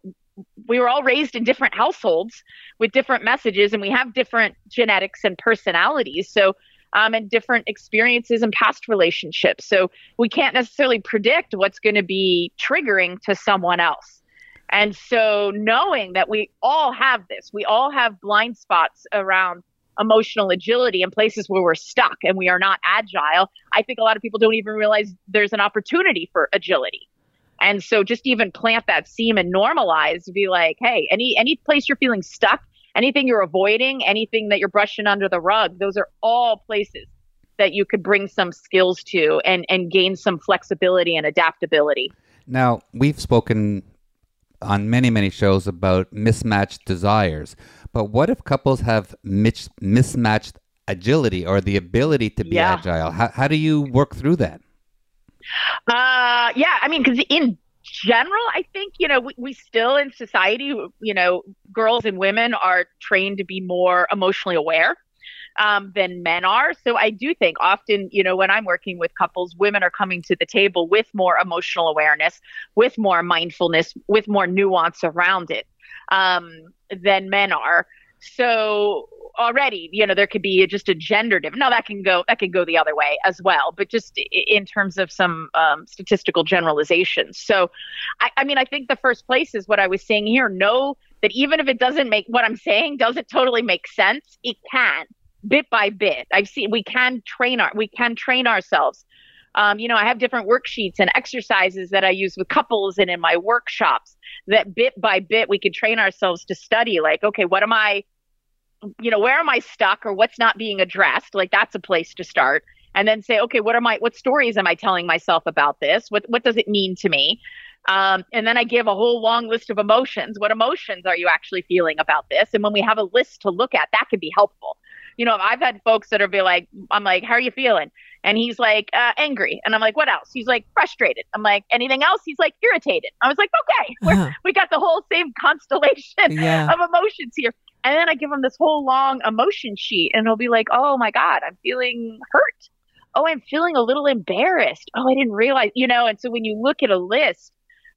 we were all raised in different households with different messages and we have different genetics and personalities so um, and different experiences and past relationships so we can't necessarily predict what's going to be triggering to someone else and so knowing that we all have this we all have blind spots around emotional agility and places where we're stuck and we are not agile, I think a lot of people don't even realize there's an opportunity for agility. And so just even plant that seam and normalize, be like, hey, any any place you're feeling stuck, anything you're avoiding, anything that you're brushing under the rug, those are all places that you could bring some skills to and and gain some flexibility and adaptability. Now, we've spoken on many, many shows about mismatched desires. But what if couples have mis- mismatched agility or the ability to be Yeah. agile? How, how do you work through that? Uh, yeah, I mean, because in general, I think you know we, we still in society, you know, girls and women are trained to be more emotionally aware um, than men are. So I do think often, you know, when I'm working with couples, women are coming to the table with more emotional awareness, with more mindfulness, with more nuance around it um, than men are. So already, you know, there could be just a gender difference. No, that can go that can go the other way as well. But just in terms of some um, statistical generalizations. So, I, I mean, I think the first place is what I was saying here. Know that even if it doesn't make what I'm saying doesn't totally make sense, it can bit by bit. I've seen we can train our we can train ourselves. Um, you know, I have different worksheets and exercises that I use with couples and in my workshops that bit by bit we can train ourselves to study like, okay, what am I, you know, where am I stuck or what's not being addressed? Like that's a place to start. And then say, okay, what am I what stories am I telling myself about this? What what does it mean to me? Um, and then I give a whole long list of emotions. What emotions are you actually feeling about this? And when we have a list to look at, that can be helpful. You know, I've had folks that are be like, I'm like, how are you feeling? And he's like, uh, angry. And I'm like, what else? He's like, frustrated. I'm like, anything else? He's like, irritated. I was like, okay, we're, Uh-huh. we got the whole same constellation Yeah. of emotions here. And then I give him this whole long emotion sheet, and he'll be like, oh my God, I'm feeling hurt. Oh, I'm feeling a little embarrassed. Oh, I didn't realize, you know. And so when you look at a list,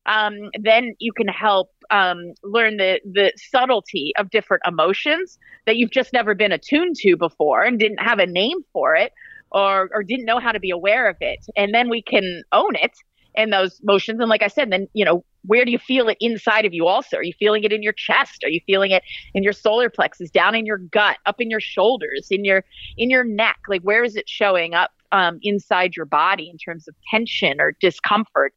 um, then you can help um, learn the the subtlety of different emotions that you've just never been attuned to before and didn't have a name for it or or didn't know how to be aware of it and then we can own it in those motions. And like i said then you know where do you feel it inside of you also? Are you feeling it in your chest? Are you feeling it in your solar plexus down in your gut up in your shoulders in your in your neck? Like where is it showing up um, inside your body in terms of tension or discomfort?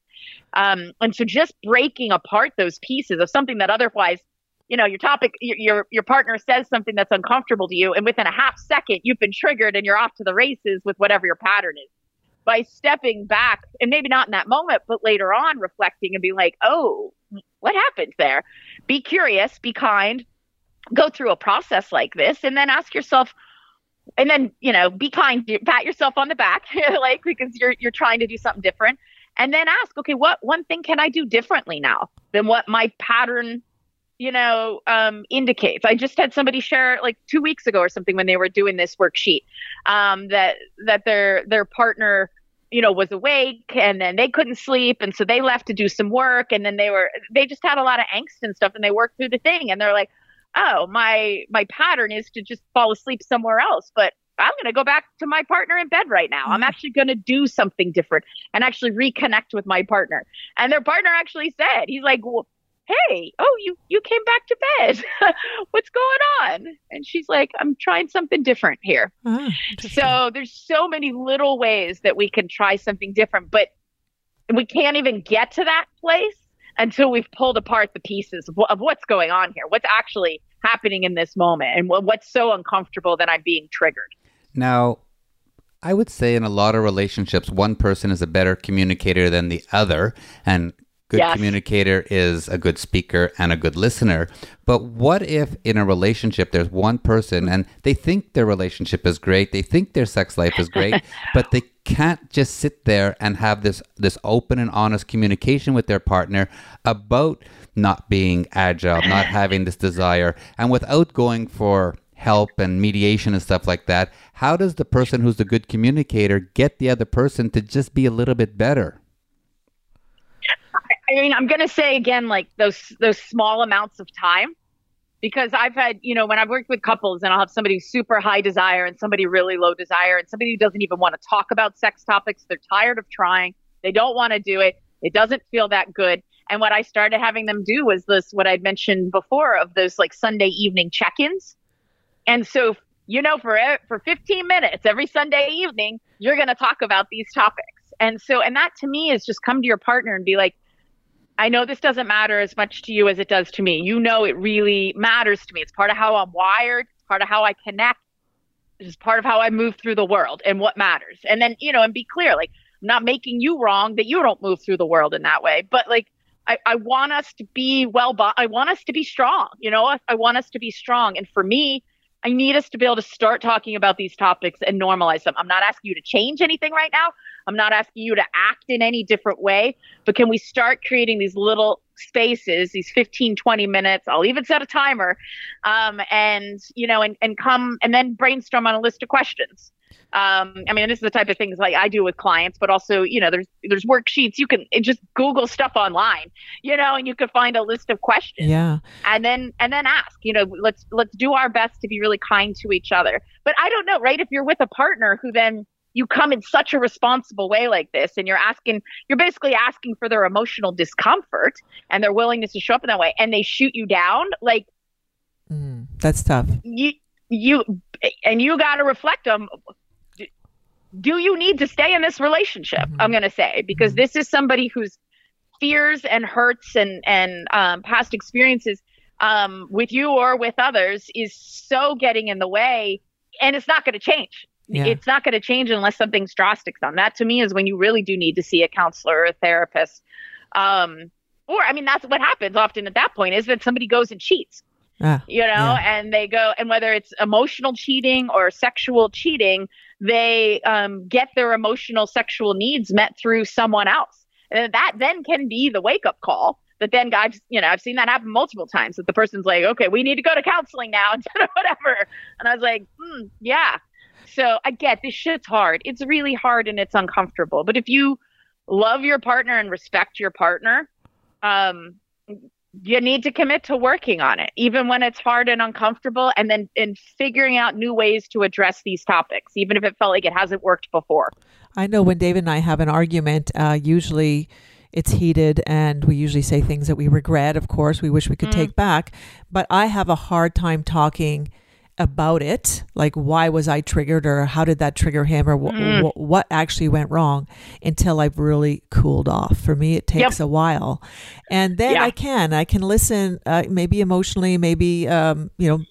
Um, and so just breaking apart those pieces of something that otherwise you know your topic your your partner says something that's uncomfortable to you and within a half second you've been triggered and you're off to the races with whatever your pattern is by stepping back and maybe not in that moment but later on reflecting and be like oh what happened there? Be curious be kind go through a process like this and then ask yourself and then you know be kind pat yourself on the back like because you're you're trying to do something different and then ask okay what one thing can i do differently now than what my pattern you know um, indicates. I just had somebody share like two weeks ago or something when they were doing this worksheet um, that that their their partner you know was awake and then they couldn't sleep. And so they left to do some work and then they were they just had a lot of angst and stuff and they worked through the thing and they're like oh my my pattern is to just fall asleep somewhere else but i'm going to go back to my partner in bed right now. I'm actually going to do something different and actually reconnect with my partner. And their partner actually said he's like well, hey oh you you came back to bed what's going on and she's like i'm trying something different here ah, interesting. so there's so many little ways that we can try something different, but we can't even get to that place until we've pulled apart the pieces of, of what's going on here, what's actually happening in this moment, and what's so uncomfortable that I'm being triggered. Now, I would say in a lot of relationships, one person is a better communicator than the other, and good Yes. communicator is a good speaker and a good listener. But what if in a relationship there's one person and they think their relationship is great, they think their sex life is great, but they can't just sit there and have this this open and honest communication with their partner about not being agile, not having this desire, and without going for help and mediation and stuff like that, how does the person who's the good communicator get the other person to just be a little bit better? I mean, I'm going to say again, like those those small amounts of time, because I've had, you know, when I've worked with couples and I'll have somebody super high desire and somebody really low desire and somebody who doesn't even want to talk about sex topics. They're tired of trying. They don't want to do it. It doesn't feel that good. And what I started having them do was this, what I'd mentioned before of those like Sunday evening check-ins. And so you know, for for 15 minutes every Sunday evening, you're going to talk about these topics. And so, and that to me is just come to your partner and be like, I know this doesn't matter as much to you as it does to me. You know, it really matters to me. It's part of how I'm wired. It's part of how I connect. It's part of how I move through the world and what matters. And then, you know, and be clear, like, I'm not making you wrong that you don't move through the world in that way. But like, I, I want us to be well, I want us to be strong. You know, I, I want us to be strong. And for me, I need us to be able to start talking about these topics and normalize them. I'm not asking you to change anything right now. I'm not asking you to act in any different way, but can we start creating these little spaces, these 15, 20 minutes? I'll even set a timer, um, and you know, and and come and then brainstorm on a list of questions. Um, I mean, this is the type of things like I do with clients, but also, you know, there's there's worksheets. You can just Google stuff online, you know, and you can find a list of questions. Yeah. And then and then ask, you know, let's let's do our best to be really kind to each other. But I don't know, right? If you're with a partner who then you come in such a responsible way like this and you're asking you're basically asking for their emotional discomfort and their willingness to show up in that way and they shoot you down like mm, that's tough you you and you got to reflect on do you need to stay in this relationship mm-hmm. i'm going to say because mm-hmm. this is somebody whose fears and hurts and and um, past experiences um, with you or with others is so getting in the way and it's not going to change yeah. it's not going to change unless something's drastic done. that to me is when you really do need to see a counselor or a therapist um, or i mean that's what happens often at that point is that somebody goes and cheats ah, you know yeah. and they go and whether it's emotional cheating or sexual cheating they um, get their emotional sexual needs met through someone else. And that then can be the wake up call. But then guys, you know, I've seen that happen multiple times that the person's like, okay, we need to go to counseling now instead of whatever. And I was like, hmm, yeah. So I get this shit's hard. It's really hard and it's uncomfortable. But if you love your partner and respect your partner, um, you need to commit to working on it, even when it's hard and uncomfortable, and then in figuring out new ways to address these topics, even if it felt like it hasn't worked before. I know when David and I have an argument, uh, usually it's heated and we usually say things that we regret, of course, we wish we could mm. take back. But I have a hard time talking about it like why was i triggered or how did that trigger him or wh- mm. wh- what actually went wrong until i've really cooled off for me it takes yep. a while and then yeah. i can i can listen uh, maybe emotionally maybe um, you know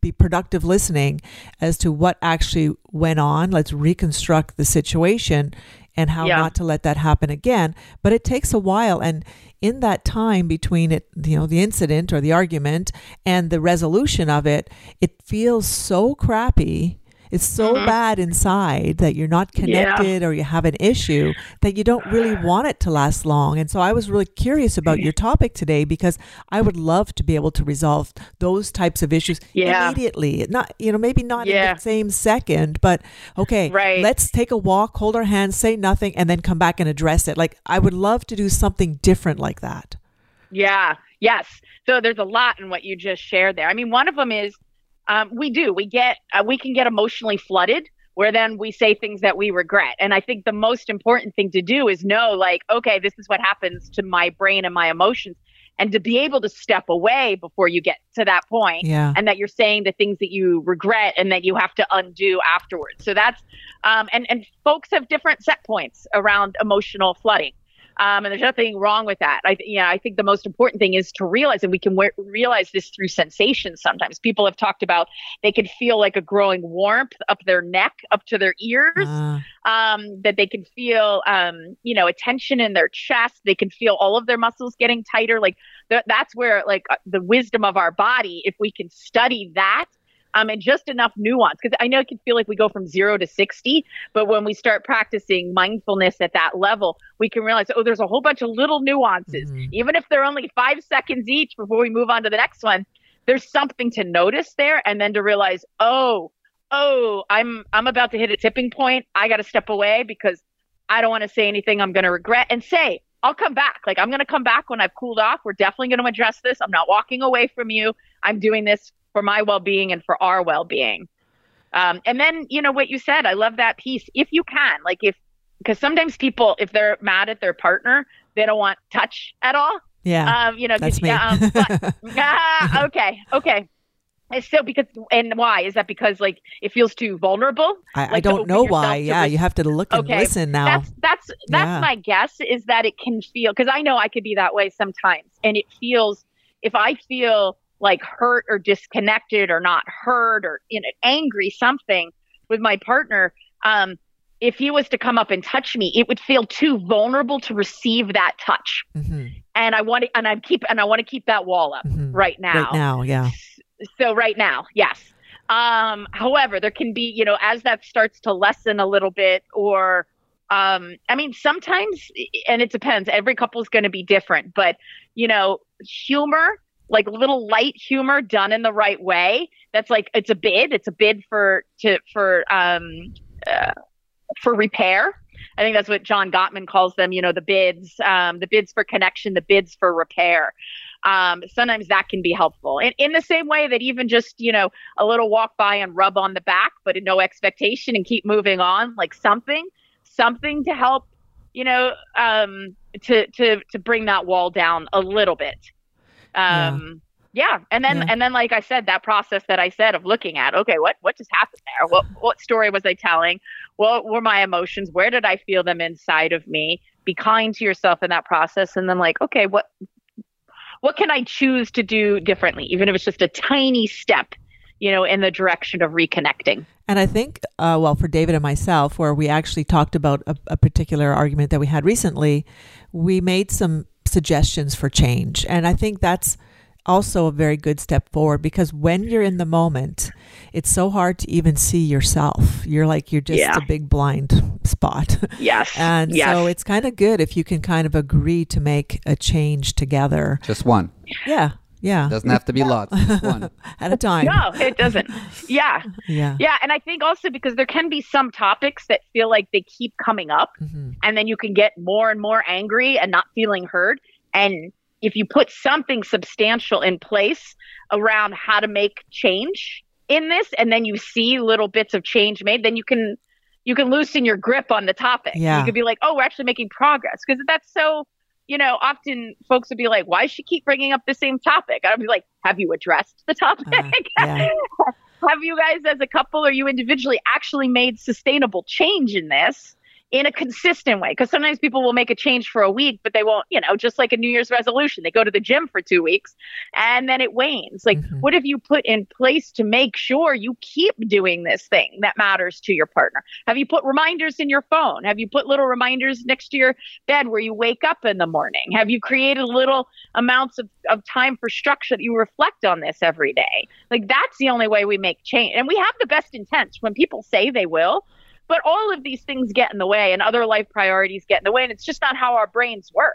be productive listening as to what actually went on let's reconstruct the situation and how yeah. not to let that happen again but it takes a while and in that time between it, you know, the incident or the argument and the resolution of it, it feels so crappy. It's so mm-hmm. bad inside that you're not connected yeah. or you have an issue that you don't really want it to last long. And so I was really curious about your topic today because I would love to be able to resolve those types of issues yeah. immediately. Not, you know, maybe not yeah. in the same second, but okay, right. let's take a walk, hold our hands, say nothing, and then come back and address it. Like I would love to do something different like that. Yeah. Yes. So there's a lot in what you just shared there. I mean, one of them is um, we do. We get uh, we can get emotionally flooded where then we say things that we regret. And I think the most important thing to do is know like, okay, this is what happens to my brain and my emotions. And to be able to step away before you get to that point, yeah. and that you're saying the things that you regret and that you have to undo afterwards. So that's, um, and and folks have different set points around emotional flooding. Um, and there's nothing wrong with that. I, yeah, I think the most important thing is to realize, and we can w- realize this through sensations. Sometimes people have talked about they can feel like a growing warmth up their neck, up to their ears. Uh. Um, that they can feel, um, you know, a tension in their chest. They can feel all of their muscles getting tighter. Like th- that's where, like, uh, the wisdom of our body. If we can study that um, and just enough nuance because I know it can feel like we go from zero to 60, but when we start practicing mindfulness at that level, we can realize, oh, there's a whole bunch of little nuances, mm-hmm. even if they're only five seconds each before we move on to the next one. There's something to notice there, and then to realize, oh, oh, I'm I'm about to hit a tipping point. I got to step away because I don't want to say anything I'm going to regret and say, I'll come back. Like I'm going to come back when I've cooled off. We're definitely going to address this. I'm not walking away from you. I'm doing this for my well-being and for our well-being um, and then you know what you said i love that piece if you can like if because sometimes people if they're mad at their partner they don't want touch at all yeah um, you know that's me. um, but, ah, okay okay so because and why is that because like it feels too vulnerable? I, I Like, to don't know why. Yeah, res- you have to look and Okay, listen now. That's that's that's Yeah. my guess is that it can feel because I know I could be that way sometimes, and it feels if I feel like hurt or disconnected or not heard or you know angry something with my partner, um, if he was to come up and touch me, it would feel too vulnerable to receive that touch, Mm-hmm. and I want to and I keep and I want to keep that wall up mhm. right now Right now, yeah. so right now yes um however there can be you know as that starts to lessen a little bit or um i mean sometimes and it depends every couple is going to be different but you know humor like a little light humor done in the right way that's like it's a bid it's a bid for to for um uh, for repair i think that's what john gottman calls them you know the bids um the bids for connection the bids for repair um, sometimes that can be helpful. And in the same way that even just, you know, a little walk by and rub on the back, but no expectation and keep moving on, like something, something to help, you know, um, to, to, to bring that wall down a little bit. Um, yeah. And then, Yeah. and then, like I said, that process that I said of looking at, okay, what, what just happened there? What, what story was I telling? What were my emotions? Where did I feel them inside of me? Be kind to yourself in that process. And then like, okay, what, what can I choose to do differently, even if it's just a tiny step, you know, in the direction of reconnecting? And I think, uh, well, for David and myself, where we actually talked about a, a particular argument that we had recently, we made some suggestions for change. And I think that's also a very good step forward because when you're in the moment, it's so hard to even see yourself. You're like, you're just Yeah. a big blind spot. Yes. And yes. so it's kind of good if you can kind of agree to make a change together. Just one. Yeah. Yeah. It Doesn't have to be lots. Just one. At a time. no, it doesn't. Yeah. Yeah. Yeah. And I think also because there can be some topics that feel like they keep coming up hmm and then you can get more and more angry and not feeling heard. And if you put something substantial in place around how to make change in this, and then you see little bits of change made, then you can you can loosen your grip on the topic. Yeah. You could be like, oh, we're actually making progress because that's so. You know, often folks would be like, "Why does she keep bringing up the same topic?" I'd be like, "Have you addressed the topic? Uh, yeah. Have you guys, as a couple or you individually, actually made sustainable change in this in a consistent way? Because sometimes people will make a change for a week, but they won't, you know, just like a New Year's resolution. They go to the gym for two weeks and then it wanes. Like, Mhm. what have you put in place to make sure you keep doing this thing that matters to your partner? Have you put reminders in your phone? Have you put little reminders next to your bed where you wake up in the morning? Have you created little amounts of, of time for structure that you reflect on this every day? Like that's the only way we make change. And we have the best intents when people say they will, but all of these things get in the way and other life priorities get in the way. And it's just not how our brains work.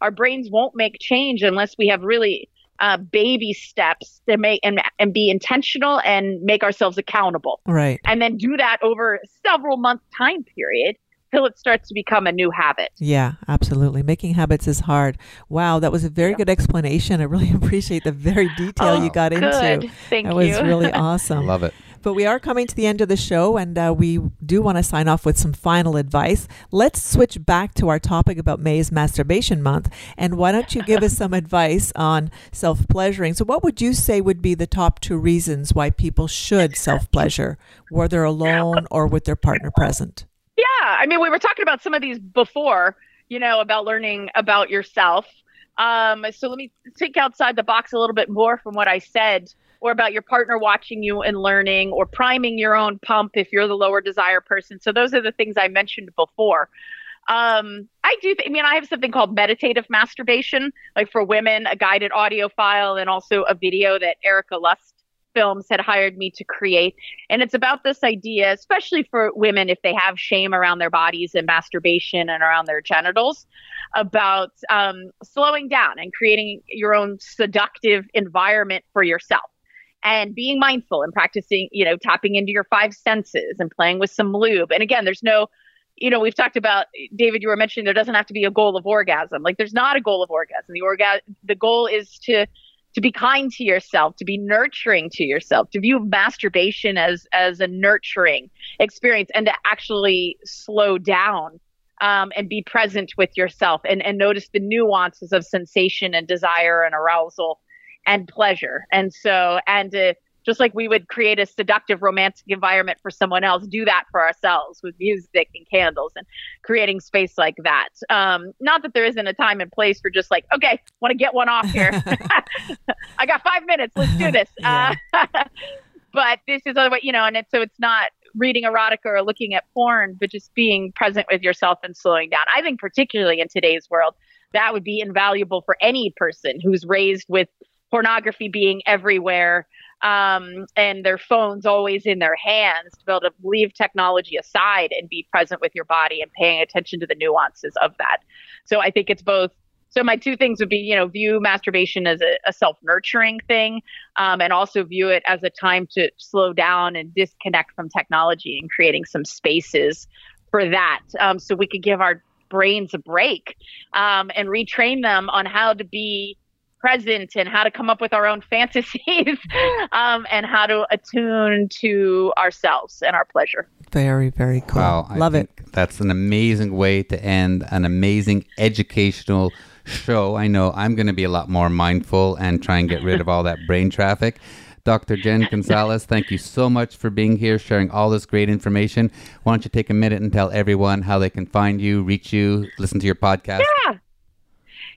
Our brains won't make change unless we have really uh, baby steps to make and, and be intentional and make ourselves accountable. Right. And then do that over several month time period till it starts to become a new habit. Yeah, absolutely. Making habits is hard. Wow, that was a very good explanation. I really appreciate the very detail you got Good. into. Thank That was you. really I awesome. love it. But we are coming to the end of the show, and uh, we do want to sign off with some final advice. Let's switch back to our topic about May's Masturbation Month. And why don't you give us some advice on self pleasuring? So, what would you say would be the top two reasons why people should self pleasure, whether alone or with their partner present? Yeah, I mean, we were talking about some of these before, you know, about learning about yourself. Um, so let me think outside the box a little bit more from what I said, or about your partner watching you and learning, or priming your own pump if you're the lower desire person. So those are the things I mentioned before. Um, I do. Th- I mean, I have something called meditative masturbation, like for women, a guided audio file, and also a video that Erika Lust Films had hired me to create. And it's about this idea, especially for women if they have shame around their bodies and masturbation and around their genitals, about um, slowing down and creating your own seductive environment for yourself. And being mindful and practicing, you know, tapping into your five senses and playing with some lube. And again, there's no, you know, we've talked about David. You were mentioning there doesn't have to be a goal of orgasm. Like there's not a goal of orgasm. The orga- the goal is to to be kind to yourself, to be nurturing to yourself, to view masturbation as as a nurturing experience, and to actually slow down um, and be present with yourself, and and notice the nuances of sensation and desire and arousal and pleasure, and so and to just like we would create a seductive romantic environment for someone else, do that for ourselves with music and candles and creating space like that. Um, not that there isn't a time and place for just like, okay, want to get one off here. I got five minutes. Let's do this. Yeah. Uh, but this is other way, you know, and it's, so it's not reading erotica or looking at porn, but just being present with yourself and slowing down. I think particularly in today's world, that would be invaluable for any person who's raised with pornography being everywhere um, and their phones always in their hands to be able to leave technology aside and be present with your body and paying attention to the nuances of that. So I think it's both. So my two things would be, you know, view masturbation as a, a self-nurturing thing, um, and also view it as a time to slow down and disconnect from technology and creating some spaces for that, um, so we could give our brains a break um, and retrain them on how to be present and how to come up with our own fantasies um, and how to attune to ourselves and our pleasure. Very, very cool. Wow, I Love it. That's an amazing way to end an amazing educational show. I know I'm going to be a lot more mindful and try and get rid of all that brain traffic. Dr. Jenn Gunsaullus, thank you so much for being here, sharing all this great information. Why don't you take a minute and tell everyone how they can find you, reach you, listen to your podcast? Yeah.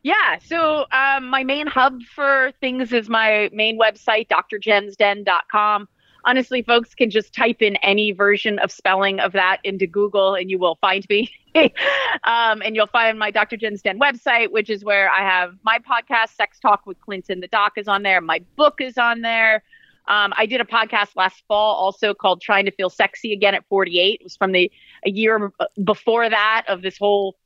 Yeah. So um, my main hub for things is my main website, drjennsden.com. Honestly, folks can just type in any version of spelling of that into Google and you will find me. um, and you'll find my Dr. Jenn's Den website, which is where I have my podcast, Sex Talk with Clinton. The doc is on there. My book is on there. Um, I did a podcast last fall also called Trying to Feel Sexy Again at 48. It was from the a year before that of this whole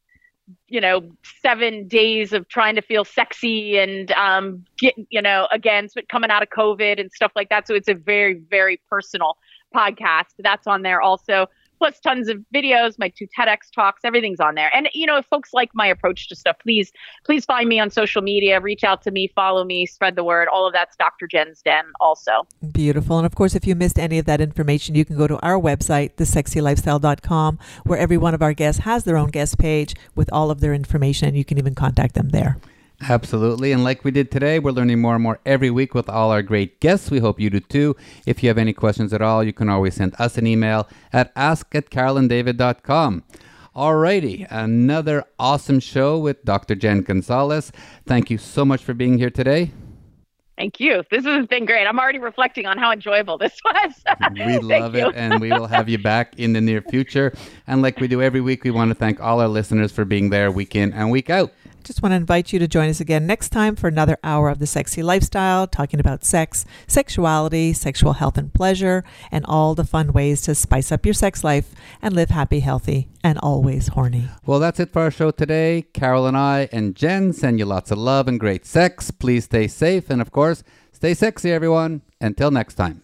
you know seven days of trying to feel sexy and um get you know again coming out of covid and stuff like that. So it's a very very personal podcast that's on there also plus tons of videos my two tedx talks everything's on there and you know if folks like my approach to stuff please please find me on social media reach out to me follow me spread the word all of that's dr jenn's den also Beautiful. And of course, if you missed any of that information, you can go to our website, thesexylifestyle.com, where every one of our guests has their own guest page with all of their information. And you can even contact them there. Absolutely. And like we did today, we're learning more and more every week with all our great guests. We hope you do too. If you have any questions at all, you can always send us an email at ask at carolanddavid.com. Alrighty, another awesome show with Dr. Jenn Gunsaullus. Thank you so much for being here today. thank you this has been great i'm already reflecting on how enjoyable this was We love it, and we will have you back in the near future. And like we do every week, we want to thank all our listeners for being there week in and week out. Just want to invite you to join us again next time for another hour of the sexy lifestyle, talking about sex, sexuality, sexual health and pleasure, and all the fun ways to spice up your sex life and live happy, healthy, and always horny. Well, that's it for our show today. Carol and I and Jenn send you lots of love and great sex. Please stay safe, and of course, stay sexy, everyone. Until next time.